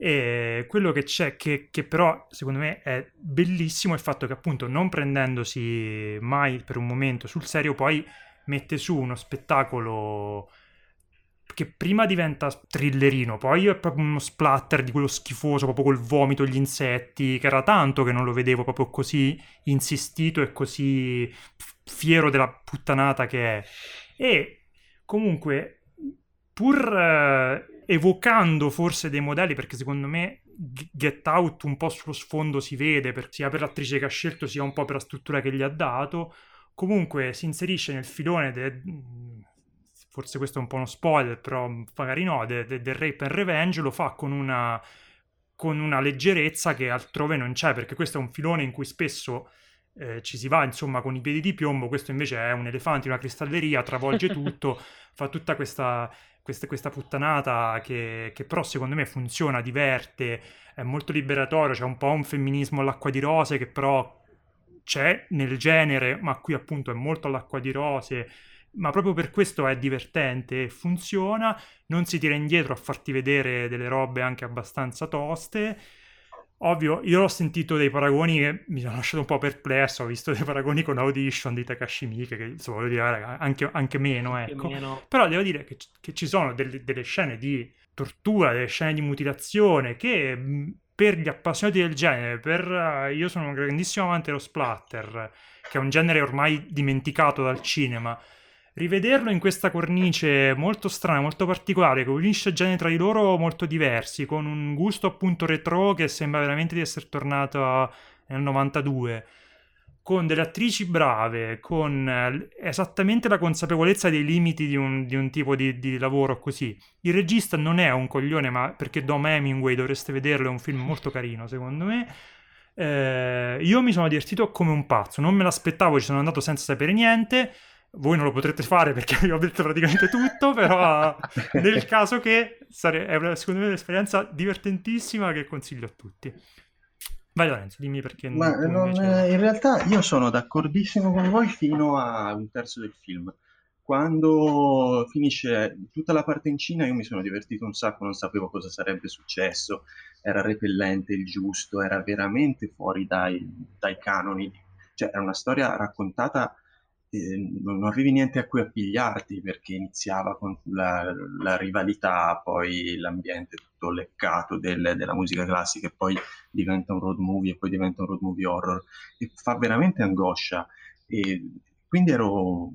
e quello che c'è, che, che però secondo me è bellissimo, è il fatto che appunto non prendendosi mai per un momento sul serio, poi mette su uno spettacolo che prima diventa thrillerino, poi è proprio uno splatter di quello schifoso, proprio col vomito, gli insetti, che era tanto che non lo vedevo proprio così insistito e così fiero della puttanata che è. E comunque, pur eh, evocando forse dei modelli, perché secondo me Get Out un po' sullo sfondo si vede, per, sia per l'attrice che ha scelto, sia un po' per la struttura che gli ha dato, comunque si inserisce nel filone de, forse questo è un po' uno spoiler, però magari no, del de, de Rape and Revenge lo fa con una, con una leggerezza che altrove non c'è, perché questo è un filone in cui spesso eh, ci si va insomma con i piedi di piombo, questo invece è un elefante una cristalleria, travolge [laughs] tutto, fa tutta questa, questa, questa puttanata che, che, però secondo me funziona, diverte, è molto liberatorio, c'è un po' un femminismo all'acqua di rose che però c'è nel genere, ma qui appunto è molto all'acqua di rose, ma proprio per questo è divertente e funziona, non si tira indietro a farti vedere delle robe anche abbastanza toste. Ovvio, io ho sentito dei paragoni che mi hanno lasciato un po' perplesso, ho visto dei paragoni con Audition di Takashi Miike, che insomma voglio dire, anche, anche meno, ecco. Meno. Però devo dire che, che ci sono delle, delle, scene di tortura, delle scene di mutilazione che per gli appassionati del genere, per... io sono un grandissimo amante dello splatter, che è un genere ormai dimenticato dal cinema, rivederlo in questa cornice molto strana, molto particolare, che unisce generi tra di loro molto diversi, con un gusto appunto retro che sembra veramente di essere tornato nel 92, con delle attrici brave, con eh, esattamente la consapevolezza dei limiti di un, di un tipo di, di, lavoro così. Il regista non è un coglione, ma perché Dom Hemingway dovreste vederlo, è un film molto carino secondo me. Eh, io mi sono divertito come un pazzo, non me l'aspettavo, ci sono andato senza sapere niente voi non lo potrete fare perché [laughs] vi ho detto praticamente tutto, però nel [laughs] caso che sare- è una, secondo me un'esperienza divertentissima che consiglio a tutti. Vai Lorenzo, dimmi perché Ma non, invece... in realtà io sono d'accordissimo con voi fino a un terzo del film. Quando finisce tutta la parte in Cina io mi sono divertito un sacco, non sapevo cosa sarebbe successo, era repellente il giusto, era veramente fuori dai, dai canoni, cioè era una storia raccontata eh, non arrivi niente a cui appigliarti perché iniziava con la, la rivalità, poi l'ambiente tutto leccato del, della musica classica e poi diventa un road movie e poi diventa un road movie horror e fa veramente angoscia e quindi ero,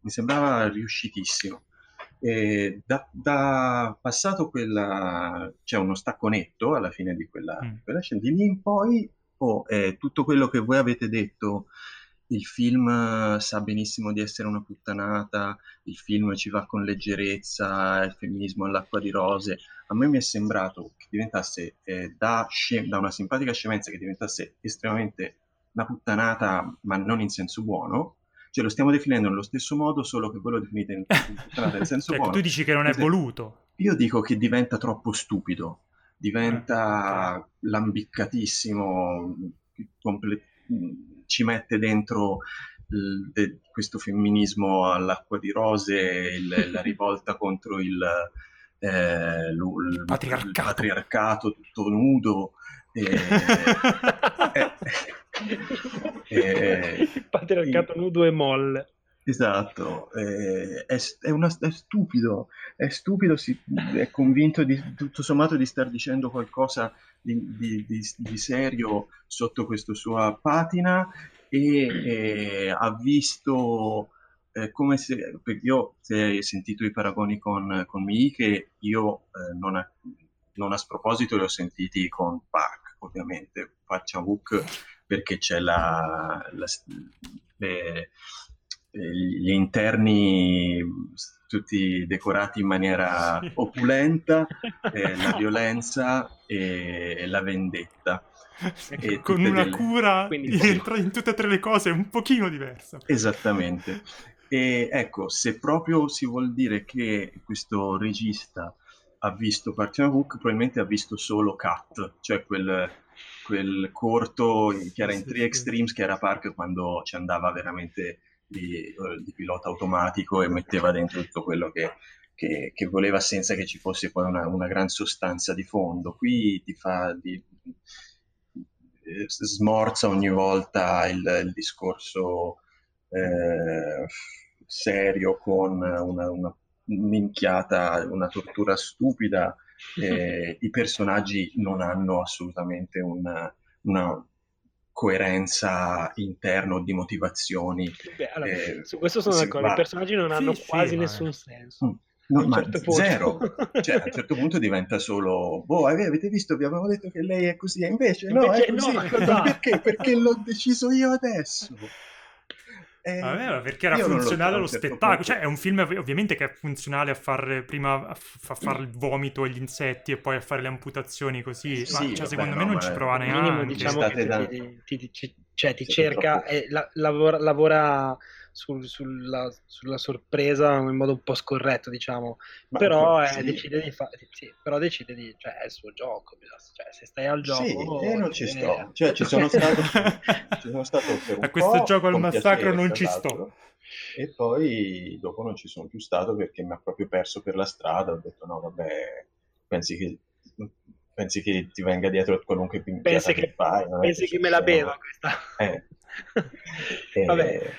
mi sembrava riuscitissimo. Da, da, passato quella, c'è cioè uno stacco netto alla fine di quella, mm. quella scena, di lì in poi oh, eh, tutto quello che voi avete detto il film eh, sa benissimo di essere una puttanata, il film ci va con leggerezza, il femminismo all'acqua di rose. A me mi è sembrato che diventasse eh, da, scem- da, una simpatica scemenza che diventasse estremamente una puttanata, ma non in senso buono. Cioè lo stiamo definendo nello stesso modo, solo che voi lo definite in, puttanata nel senso ecco, [laughs] buono. Tu dici che non è voluto. Io dico che diventa troppo stupido, diventa eh, lambiccatissimo, comple- ci mette dentro il, de, questo femminismo all'acqua di rose, il, la [laughs] rivolta contro il, eh, il, patriarcato. il, patriarcato. tutto nudo. E, [laughs] e, [laughs] il patriarcato nudo e molle. Esatto, eh, è, è, una, è, stupido, è stupido, si, è convinto di, tutto sommato di star dicendo qualcosa di, di, di serio sotto questa sua patina e eh, ha visto eh, come se, io se hai sentito i paragoni con, con Mii che io eh, non, a, non a sproposito li ho sentiti con Park ovviamente, faccia Hook perché c'è la, la le, gli interni tutti decorati in maniera sì. opulenta, eh, la [laughs] violenza e la vendetta. E con una delle... cura Quindi, entra in tutte e tre le cose un pochino diversa. Esattamente. E ecco, se proprio si vuol dire che questo regista ha visto Partition Hook, probabilmente ha visto solo Cut, cioè quel, quel corto che era in Three Extremes, che era Park quando ci andava veramente di, eh, di pilota automatico e metteva dentro tutto quello che, che, che voleva senza che ci fosse poi una, una gran sostanza di fondo. Qui ti fa di, eh, smorza ogni volta il, il discorso eh, serio con una, una, minchiata, una tortura stupida, [laughs] eh, i personaggi non hanno assolutamente una, una coerenza interna o di motivazioni. Beh, allora, eh, su questo sono d'accordo, va... i personaggi non hanno sì, quasi sì, nessun senso. Mm. No, ma certo zero, [laughs] cioè a un certo punto diventa solo, boh, avete visto, vi avevo detto che lei è così, e invece, invece no, è così, no, [laughs] perché? Perché l'ho deciso io adesso. Eh, Vabbè, perché era funzionale allo certo spettacolo. Cioè, è un film ovviamente che è funzionale a fare prima a, f- a fare il vomito agli insetti e poi a fare le amputazioni così. Sì, ma cioè, vabbè, secondo no, me non ci prova neanche. Minimo, diciamo che da... ti, ti, ti, cioè, ti cerca, e la, lavora, lavora sul, sulla, sulla, sorpresa in modo un po' scorretto, diciamo. però, eh, decide di fare, sì, però decide di, cioè, è il suo gioco. Cioè, se stai al gioco, sì, io non ci sto. Cioè, ci sono [laughs] stato, ci sono stato per un a questo gioco al massacro non ci sto. E poi dopo non ci sono più stato perché mi ha proprio perso per la strada. Ho detto, no, vabbè, pensi che pensi che ti venga dietro qualunque pensi che, che fai. pensi che, che me la beva questa. Eh. [laughs] eh. Vabbè.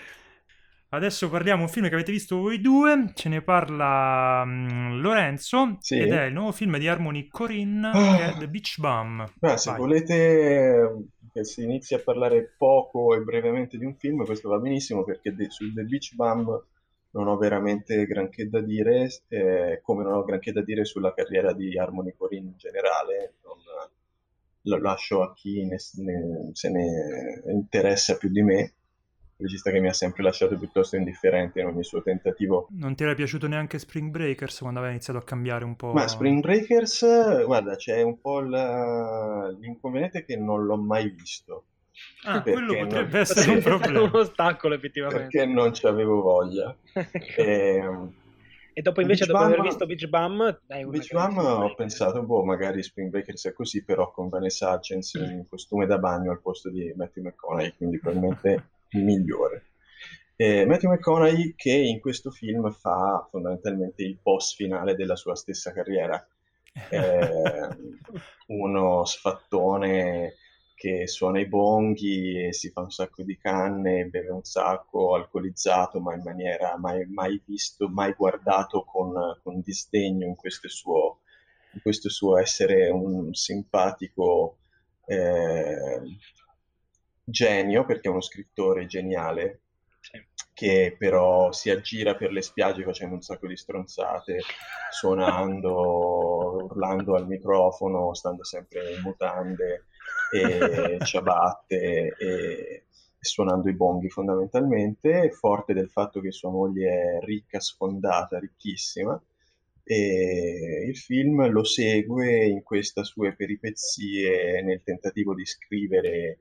Adesso parliamo di un film che avete visto voi due, ce ne parla um, Lorenzo sì. ed è il nuovo film di Harmony Corinne è The Beach Bum. Ah, se volete che si inizi a parlare poco e brevemente di un film, questo va benissimo perché de- sul The Beach Bum non ho veramente granché da dire, eh, come non ho granché da dire sulla carriera di Harmony Corinne in generale, non, lo lascio a chi ne, ne, se ne interessa più di me regista che mi ha sempre lasciato piuttosto indifferente in ogni suo tentativo. Non ti era piaciuto neanche Spring Breakers quando aveva iniziato a cambiare un po'? Ma Spring Breakers, guarda, c'è un po' la... l'inconveniente che non l'ho mai visto. Ah, quello potrebbe non... essere un problema. un ostacolo effettivamente. Perché non ci avevo voglia. e... [laughs] Ehm, e dopo invece, Beach dopo Bum, aver visto Beach Bum, dai, Beach Bum ho pensato, boh, magari Spring Breakers è così, però con Vanessa Hutchins in costume da bagno al posto di Matthew McConaughey, quindi probabilmente [laughs] migliore. Eh, Matthew McConaughey che in questo film fa fondamentalmente il boss finale della sua stessa carriera. [laughs] Eh, uno sfattone che suona i bonghi e si fa un sacco di canne, beve un sacco, alcolizzato, ma in maniera mai, mai visto, mai guardato con, con disdegno in questo, suo, in questo suo essere un simpatico eh, genio, perché è uno scrittore geniale, sì. che però si aggira per le spiagge facendo un sacco di stronzate, [laughs] suonando, urlando al microfono, stando sempre in mutande e [laughs] ciabatte e, suonando i bonghi fondamentalmente, forte del fatto che sua moglie è ricca, sfondata, ricchissima, e il film lo segue in queste sue peripezie nel tentativo di scrivere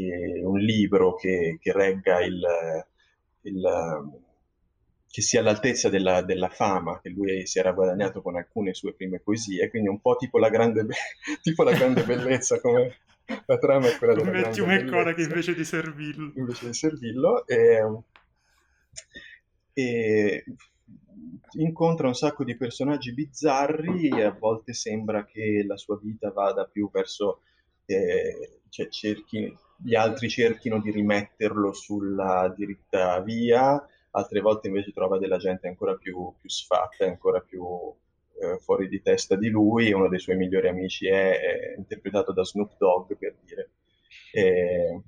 eh, un libro che, che regga il, il, che sia all'altezza della, della, fama che lui si era guadagnato con alcune sue prime poesie, quindi un po' tipo la grande, be- [laughs] tipo la grande bellezza, come la trama è quella della Matthew McConaughey invece di servirlo. Invece di servirlo. E, e incontra un sacco di personaggi bizzarri e a volte sembra che la sua vita vada più verso eh, cioè cerchi, gli altri cerchino di rimetterlo sulla diritta via, altre volte invece trova della gente ancora più, più sfatta, ancora più eh, fuori di testa di lui. Uno dei suoi migliori amici è, è interpretato da Snoop Dogg, per dire. E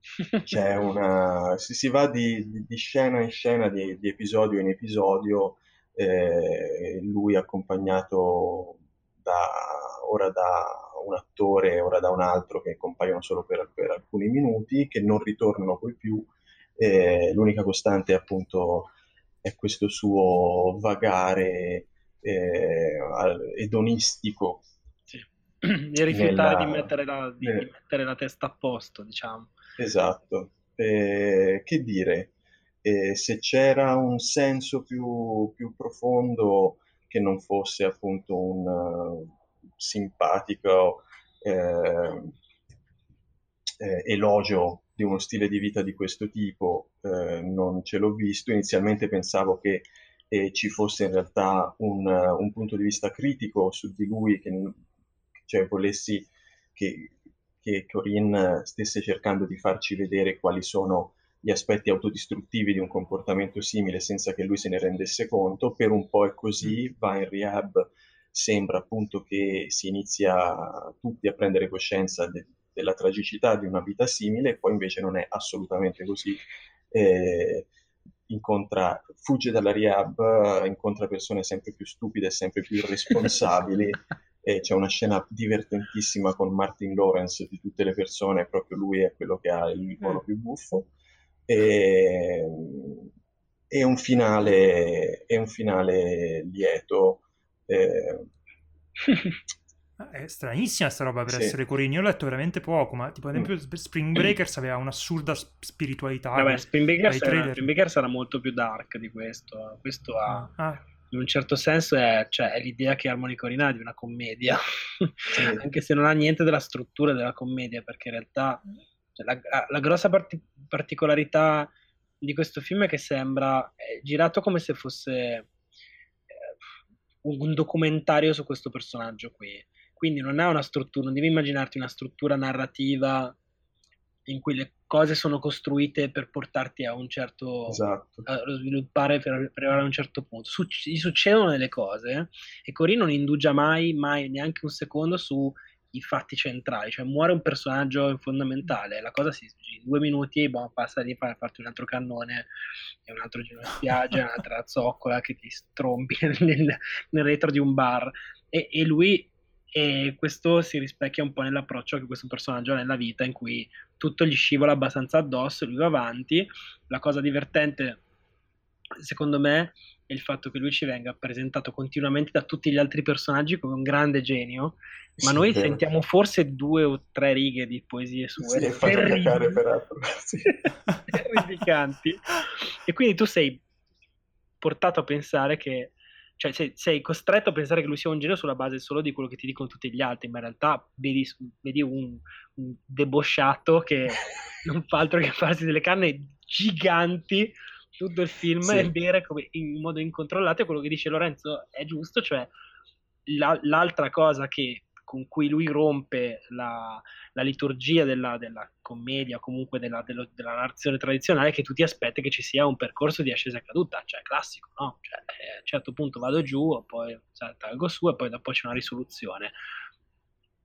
[laughs] c'è una... si, si va di, di, scena in scena, di, di episodio in episodio, eh, lui accompagnato da, ora da un attore, ora da un altro, che compaiono solo per, per alcuni minuti, che non ritornano poi più. Eh, l'unica costante appunto è questo suo vagare eh, edonistico. Sì. [clears throat] Di rifiutare nella... di, mettere la, di, eh. di, mettere la, testa a posto, diciamo. Esatto. Eh, che dire, se c'era un senso più, più, profondo che non fosse appunto un simpatico eh, eh, elogio di uno stile di vita di questo tipo, eh, non ce l'ho visto. Inizialmente pensavo che eh, ci fosse in realtà un, un, punto di vista critico su di lui, che cioè, volessi che, che Corinne stesse cercando di farci vedere quali sono gli aspetti autodistruttivi di un comportamento simile senza che lui se ne rendesse conto, per un po' è così, mm. va in rehab, sembra appunto che si inizia tutti a prendere coscienza de- della tragicità di una vita simile, poi invece non è assolutamente così. Eh, incontra, fugge dalla rehab, incontra persone sempre più stupide e sempre più irresponsabili. [laughs] e c'è una scena divertentissima con Martin Lawrence di tutte le persone, proprio lui è quello che ha il volo mm. più buffo. E, e, un finale, un finale lieto. Eh, È stranissima sta roba per sì. essere Corini. Io ho letto veramente poco, ma tipo ad esempio mm. Spring Breakers aveva un'assurda spiritualità. Vabbè, Spring Breakers, era, Spring Breakers era molto più dark di questo. Questo ha, ah, ah. in un certo senso è, cioè, è l'idea che Harmony Corina è di una commedia, sì. [laughs] anche se non ha niente della struttura della commedia, perché in realtà cioè, la, la, grossa part- particolarità di questo film è che sembra è girato come se fosse eh, un documentario su questo personaggio qui quindi non è una struttura, non devi immaginarti una struttura narrativa in cui le cose sono costruite per portarti a un certo esatto. a sviluppare per, per, arrivare a un certo punto. Suc- gli succedono delle cose e Corinne non indugia mai, mai neanche un secondo sui fatti centrali, cioè muore un personaggio fondamentale, la cosa si in due minuti boh, passa di fare farti un altro cannone e un altro giro in spiaggia, [laughs] un'altra zoccola che ti strombi [laughs] nel, nel retro di un bar e, e lui e questo si rispecchia un po' nell'approccio che questo personaggio ha nella vita in cui tutto gli scivola abbastanza addosso, lui va avanti. La cosa divertente, secondo me, è il fatto che lui ci venga presentato continuamente da tutti gli altri personaggi come un grande genio, ma sì, noi vero. sentiamo forse due o tre righe di poesie sue. Sì, terrificanti. terrificanti. [laughs] e quindi tu sei portato a pensare che cioè sei, sei, costretto a pensare che lui sia un genio sulla base solo di quello che ti dicono tutti gli altri, ma in realtà vedi, vedi un, un, debosciato che [laughs] non fa altro che farsi delle canne giganti tutto il film sì. e bere come, in modo incontrollato e quello che dice Lorenzo è giusto, cioè la, l'altra cosa che con cui lui rompe la, la liturgia della, della, commedia, comunque della, della, della, narrazione tradizionale, che tu ti aspetti che ci sia un percorso di ascesa e caduta, cioè classico, no? Cioè, eh, a un certo punto vado giù, poi salgo su e poi dopo c'è una risoluzione.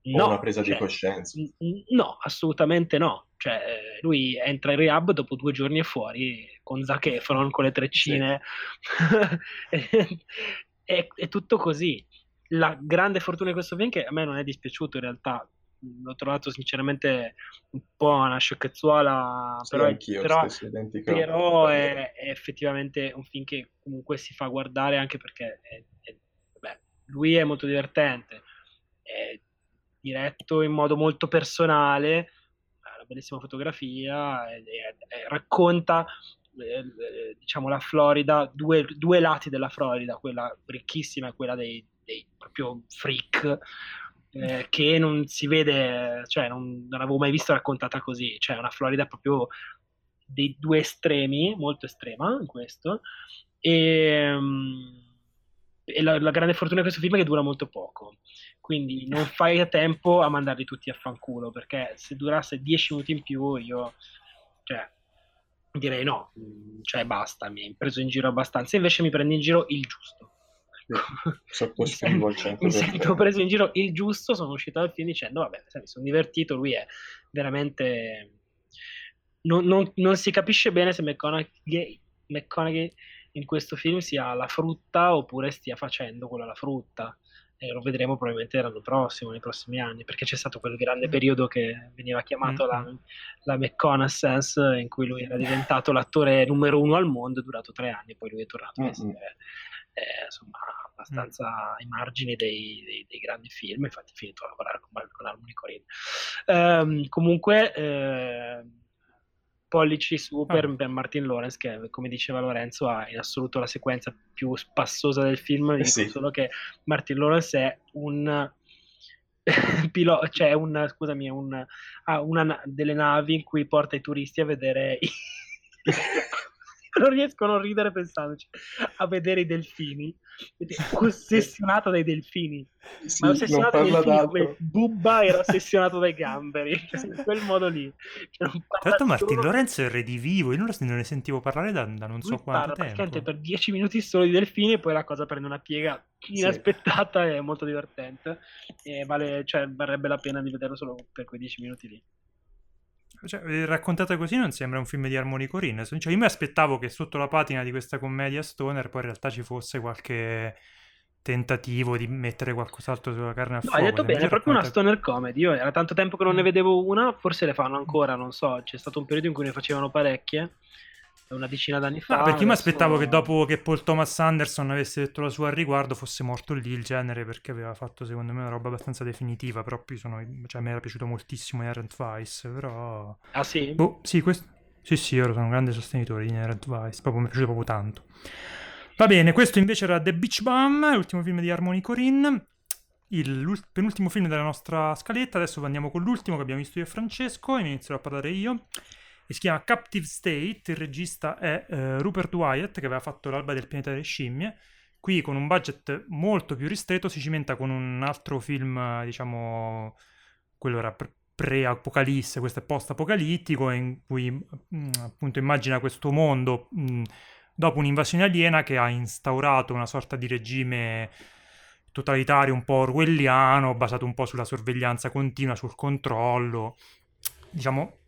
No, una presa cioè, di coscienza. No, assolutamente no. Cioè, lui entra in rehab dopo due giorni e fuori con Zac Efron, con le treccine. Sì. è, [laughs] è tutto così la grande fortuna di questo film che a me non è dispiaciuto in realtà l'ho trovato sinceramente un po' una sciocchezzuola sì, però, però, però è, è, effettivamente un film che comunque si fa guardare anche perché è, è, beh, lui è molto divertente è diretto in modo molto personale una bellissima fotografia racconta eh, diciamo la Florida due, due lati della Florida quella ricchissima e quella dei dei proprio freak eh, che non si vede, cioè non, non, avevo mai visto raccontata così, cioè una Florida proprio dei due estremi, molto estrema in questo, e, um, e la, la, grande fortuna di questo film è che dura molto poco, quindi non [laughs] fai a tempo a mandarli tutti a fanculo, perché se durasse 10 minuti in più io, cioè, direi no, cioè basta, mi hai preso in giro abbastanza, invece mi prendi in giro il giusto. [laughs] Al 100%. Mi sento preso in giro il giusto, sono uscito dal film dicendo vabbè, mi sono divertito, lui è veramente... Non, non, non si capisce bene se McConaughey, McConaughey in questo film sia la frutta oppure stia facendo quello alla frutta. E lo vedremo probabilmente l'anno prossimo, nei prossimi anni, perché c'è stato quel grande periodo che veniva chiamato mm-hmm. la, la McConaissance, in cui lui era diventato l'attore numero uno al mondo, è durato tre anni, poi lui è tornato mm-hmm. a essere eh, insomma, abbastanza mm. ai margini dei, dei, dei, grandi film, infatti è finito a lavorare con, con Harmony Corinne. Um, comunque, eh, pollici super ah. per Martin Lawrence, che come diceva Lorenzo ha in assoluto la sequenza più spassosa del film, eh sì. solo che Martin Lawrence è un [laughs] pilota, cioè un, scusami, un, ha una delle navi in cui porta i turisti a vedere i [laughs] [laughs] non riesco a non ridere pensandoci a vedere i delfini. [laughs] Ossessionato dai delfini. Sì, Ma ossessionato dai delfini come. Bubba era ossessionato dai gamberi. Cioè, in quel modo lì. Cioè, Tra l'altro Martin solo- Lorenzo è redivivo, io non ne sentivo parlare da, da non so quanto parla tempo. per 10 minuti solo di delfini e poi la cosa prende una piega inaspettata e molto divertente e vale, cioè, varrebbe la pena di vederlo solo per quei 10 minuti lì Cioè, eh, raccontata così non sembra un film di Harmony Corinne. Cioè, io mi aspettavo che sotto la patina di questa commedia stoner poi in realtà ci fosse qualche tentativo di mettere qualcos'altro sulla carne a no, fuoco. hai detto bene, è proprio una racconta- stoner comedy io era tanto tempo che non ne Mm. vedevo una forse le fanno ancora, non so c'è stato un periodo in cui ne facevano parecchie una decina d'anni fa No, perché io mi aspettavo che dopo che Paul Thomas Anderson avesse detto la sua al riguardo fosse morto lì il genere perché aveva fatto secondo me una roba abbastanza definitiva, però poi sono, cioè, mi era piaciuto moltissimo Inherent Vice, però... ah sì? Boh, sì, questo... Sì, sì, io sono un grande sostenitore di Inherent Vice, proprio, mi è piaciuto proprio tanto. Va bene, questo invece era The Beach Bum, l'ultimo film di Harmony Corinne, il penultimo film della nostra scaletta, adesso andiamo con l'ultimo che abbiamo visto io e Francesco, e inizierò a parlare io, e si chiama Captive State, il regista è eh, Rupert Wyatt, che aveva fatto L'alba del pianeta delle scimmie, qui con un budget molto più ristretto si cimenta con un altro film, diciamo, quello era pre- pre-apocalisse, questo è post-apocalittico, in cui mh, appunto immagina questo mondo mh, dopo un'invasione aliena che ha instaurato una sorta di regime totalitario un po' orwelliano, basato un po' sulla sorveglianza continua, sul controllo, diciamo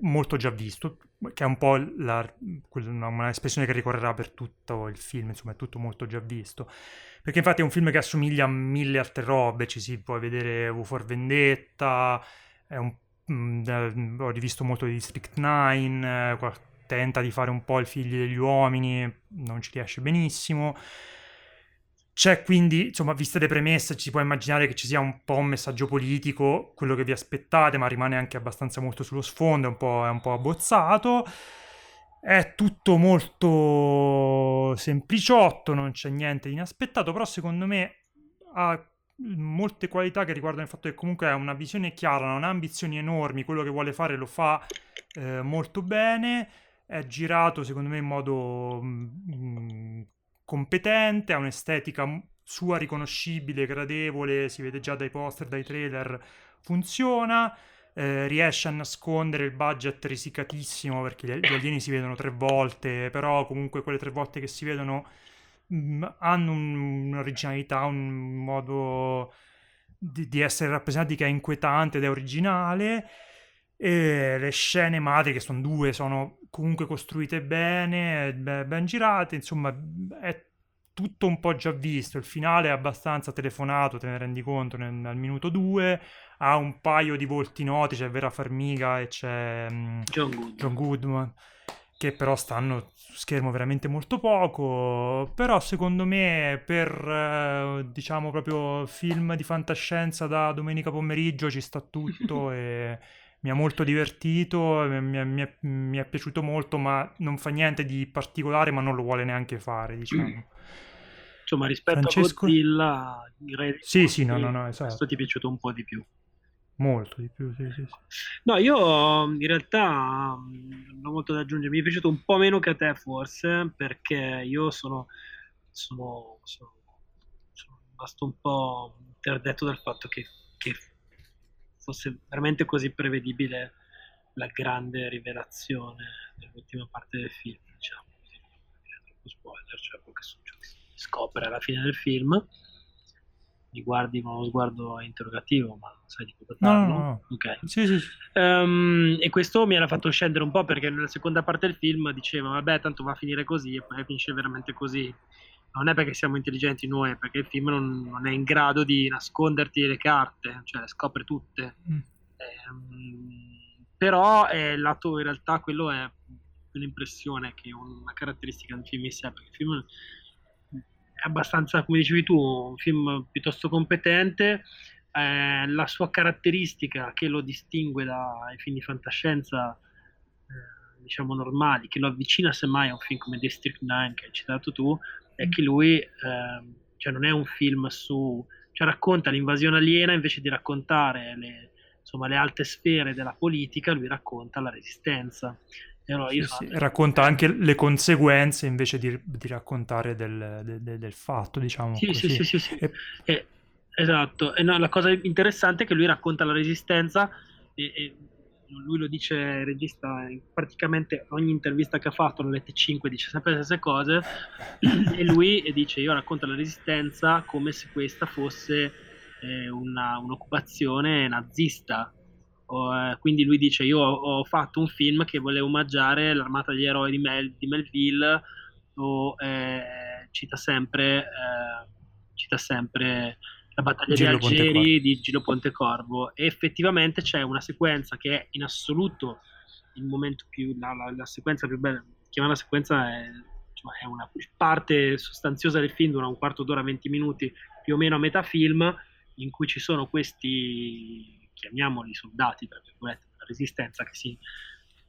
molto già visto, che è un po' la, quella- una, una espressione che ricorrerà per tutto il film, insomma è tutto molto già visto. Perché infatti è un film che assomiglia a mille altre robe, ci si può vedere U for Vendetta, un, mm, eh, ho rivisto molto di District 9, eh, tenta di fare un po' il figlio degli uomini, non ci riesce benissimo. C'è quindi, insomma, viste le premesse, ci si può immaginare che ci sia un po' un messaggio politico, quello che vi aspettate, ma rimane anche abbastanza molto sullo sfondo, è un po', è un po' abbozzato. È tutto molto sempliciotto, non c'è niente di inaspettato, però secondo me ha molte qualità che riguardano il fatto che comunque ha una visione chiara, non ha ambizioni enormi, quello che vuole fare lo fa eh, molto bene, è girato secondo me in modo mm, competente, ha un'estetica sua riconoscibile, gradevole, si vede già dai poster, dai trailer, funziona, eh, riesce a nascondere il budget risicatissimo perché gli, alieni si vedono tre volte, però comunque quelle tre volte che si vedono mm, hanno un- un'originalità, un modo di, di essere rappresentati che è inquietante ed è originale. E le scene madri, che sono due, sono comunque costruite bene, be- ben girate, insomma, è tutto un po' già visto. Il finale è abbastanza telefonato, te ne rendi conto nel, al minuto 2. Ha un paio di volti noti, c'è Vera Farmiga e c'è mm, John Good John Goodman, che però stanno su schermo veramente molto poco. Però secondo me per, eh, diciamo, proprio film di fantascienza da domenica pomeriggio ci sta tutto [laughs] e mi ha molto divertito, mi è, mi è- mi è piaciuto molto, ma non fa niente di particolare, ma non lo vuole neanche fare, diciamo. insomma rispetto Francesco? a Godzilla direi Sì, sì, no, no, no, esatto. questo ti è piaciuto un po' di più Molto di più, sì, sì, sì. No, io in realtà mh, non ho molto da aggiungere, mi è piaciuto un po' meno che a te forse, perché io sono, sono, sono, sono rimasto un po' interdetto dal fatto che, che fosse veramente così prevedibile la grande rivelazione dell'ultima parte del film, diciamo così, troppo spoiler, cioè quello che succede, scopre alla fine del film. Mi guardi con uno sguardo interrogativo, ma non sai di cosa No, parlo? no, no. Ok. Sì, sì, sì. Ehm, e questo mi era fatto scendere un po' perché nella seconda parte del film diceva vabbè tanto va a finire così e poi finisce veramente così non è perché siamo intelligenti noi è perché il film non, non è in grado di nasconderti le carte cioè le scopre tutte Mm. Ehm, però è lato in realtà quello è l'impressione che una caratteristica del film in sé perché il film è abbastanza come dicevi tu un film piuttosto competente eh, la sua caratteristica che lo distingue dai film di fantascienza eh, diciamo normali che lo avvicina semmai a un film come District 9 che hai citato tu è che lui ehm, cioè non è un film su cioè racconta l'invasione aliena invece di raccontare le, insomma, le alte sfere della politica lui racconta la resistenza allora Sì, sì, Racconta anche le conseguenze invece di, di raccontare del, del- del- fatto, diciamo Sì, sì, così. sì, sì, sì. E- Eh, esatto. E no, la cosa interessante è che lui racconta la resistenza e, e lui lo dice, il regista, praticamente ogni intervista che ha fatto nelle T5 dice sempre le stesse cose [clears throat] e lui dice io racconto la resistenza come se questa fosse eh, una- un'occupazione nazista. O, eh, quindi lui dice io ho, ho fatto un film che voleva omaggiare l'armata degli eroi di, Mel- di Melville o eh, cita sempre eh, cita sempre la battaglia Gillo di Algeri di Gillo Pontecorvo e effettivamente c'è una sequenza che è in assoluto il momento più la, la- la sequenza più bella. Chiamare la sequenza è, insomma, è una parte sostanziosa del film dura un quarto d'ora 20 minuti più o meno a metà film in cui ci sono questi chiamiamoli soldati tra virgolette della resistenza che si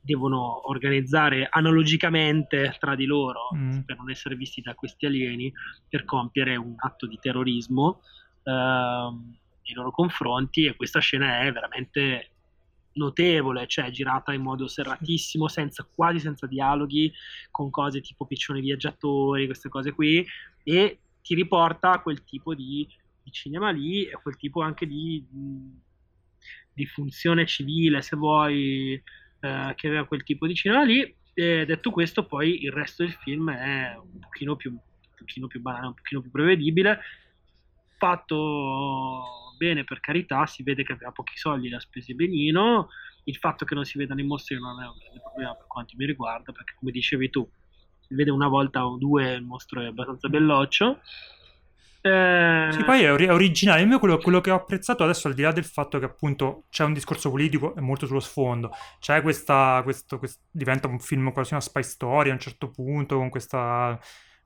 devono organizzare analogicamente tra di loro Mm. per non essere visti da questi alieni per compiere un atto di terrorismo nei loro confronti e questa scena è veramente notevole, cioè girata in modo serratissimo, senza, quasi senza dialoghi, con cose tipo piccioni viaggiatori, queste cose qui, e ti riporta a quel tipo di, di cinema lì e a quel tipo anche di, di funzione civile, se vuoi, eh, che aveva quel tipo di cinema lì. E detto questo, poi il resto del film è un pochino più, un pochino più banale, un pochino più prevedibile. Fatto bene, per carità, si vede che aveva pochi soldi, le ha spesi benino. Il fatto che non si vedano i mostri non è un grande problema per quanto mi riguarda, perché come dicevi tu, si vede una volta o due, il mostro è abbastanza belloccio. Eh, Sì, poi è, ori- è originale. Io quello, quello che ho apprezzato adesso, al di là del fatto che appunto c'è un discorso politico e molto sullo sfondo, c'è questa, questo, quest- diventa un film quasi una spy story a un certo punto, con questa,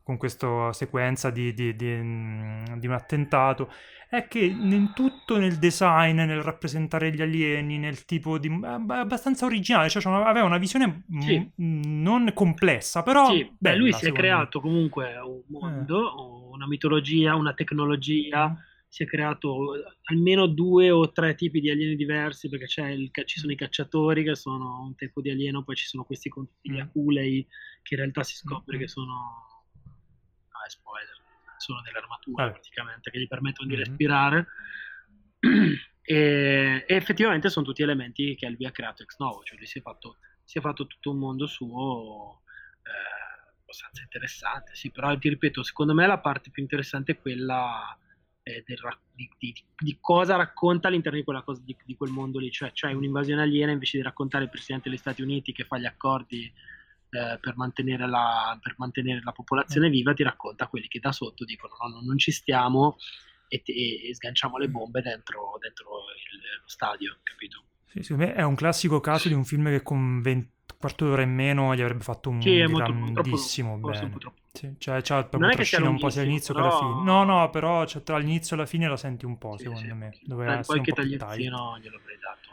con questa sequenza di, di- di- mm, di un attentato, è che in tutto nel design, nel rappresentare gli alieni, nel tipo di... è abbastanza originale, cioè aveva una visione mm, Sì. non complessa, però... Sì, beh, bella, lui si è secondo me. creato comunque un mondo, una mitologia, una tecnologia, si è creato almeno due o tre tipi di alieni diversi, perché c'è il ci sono i cacciatori che sono un tipo di alieno, poi ci sono questi con gli Mm. aculei che in realtà si scopre Mm. che sono... Ah, è spoiler, sono delle armature Vabbè. praticamente che gli permettono di Mhm. respirare. [clears throat] E, e effettivamente sono tutti elementi che Elvi ha creato ex novo, cioè lui si è fatto, si è fatto tutto un mondo suo eh, abbastanza interessante, sì, però ti ripeto, secondo me la parte più interessante è quella eh, del di, di- di cosa racconta all'interno di, quella cosa, di, di quel mondo lì, cioè c'è un'invasione aliena invece di raccontare il presidente degli Stati Uniti che fa gli accordi eh, per, mantenere la, per mantenere la popolazione viva, ti racconta quelli che da sotto dicono no, no, non ci stiamo e, te- e sganciamo le bombe dentro, dentro il- lo stadio, capito? Sì, secondo me è un classico caso di un film che con 20 quarto d'ora in meno gli avrebbe fatto un Sì, molto grandissimo un bene. po'. Sì, cioè, Non proprio trascina un po' sia all'inizio lunghissimo, che alla però- fine. No, no, però cioè, tra l'inizio e la fine la senti un po', Sì, secondo sì. me. Doveva Dai, essere un qualche po' più tight. tagliettino glielo avrei dato.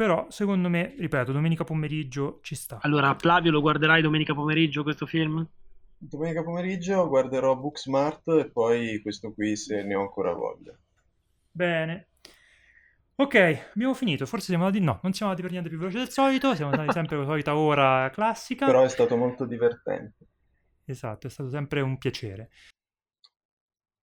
Però, secondo me, ripeto, domenica pomeriggio ci sta. Allora, Flavio, lo guarderai domenica pomeriggio questo film? Domenica pomeriggio guarderò Booksmart e poi questo qui se ne ho ancora voglia. Bene. Ok, abbiamo finito. Forse siamo andati... No, non siamo andati per niente più veloce del solito. Siamo andati sempre con la solita ora classica. Però è stato molto divertente. Esatto, è stato sempre un piacere.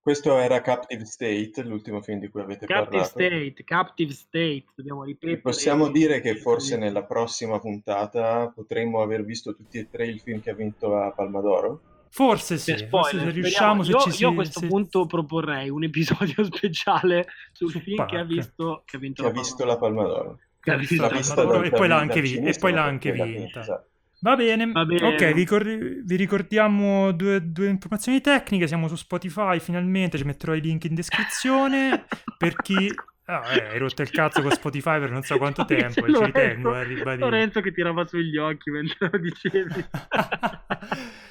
Questo era Captive State, l'ultimo film di cui avete Captive parlato. State, Captive State, dobbiamo ripetere. E possiamo dire che forse nella prossima puntata potremmo aver visto tutti e tre il film che ha vinto la Palma d'Oro. Forse sì, forse se riusciamo, se speriamo. ci io, si... io a questo se- punto proporrei un episodio [laughs] speciale sul Su film che ha visto che ha vinto Che ha la visto Palma la Palma d'Oro. Che ha visto la Palma d'Oro. e poi l'ha anche vi- e l'ha vinta. esatto. Va bene. Va bene. ok, vi, cor- vi ricordiamo due, due informazioni tecniche, siamo su Spotify finalmente, ci metterò i link in descrizione per chi... Ah, eh, hai rotto il cazzo con Spotify per non so quanto tempo, ci ritengo a ribadire. Lorenzo che tirava sugli occhi mentre lo dicevi. [laughs]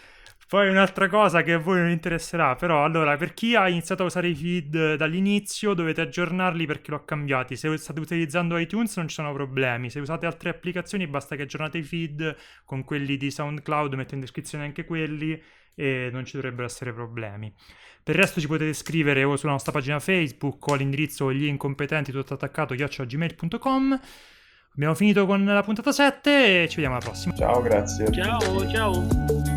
Poi un'altra cosa che a voi non interesserà, però, allora, per chi ha iniziato a usare i feed dall'inizio, dovete aggiornarli perché l'ho cambiati. Se state utilizzando iTunes non ci sono problemi. Se usate altre applicazioni, basta che aggiornate i feed con quelli di SoundCloud, metto in descrizione anche quelli e non ci dovrebbero essere problemi. Per il resto ci potete scrivere o sulla nostra pagina Facebook o all'indirizzo gli incompetenti tutto attaccato gmail.com Abbiamo finito con la puntata 7 e ci vediamo alla prossima. Ciao, grazie. Ciao, ciao.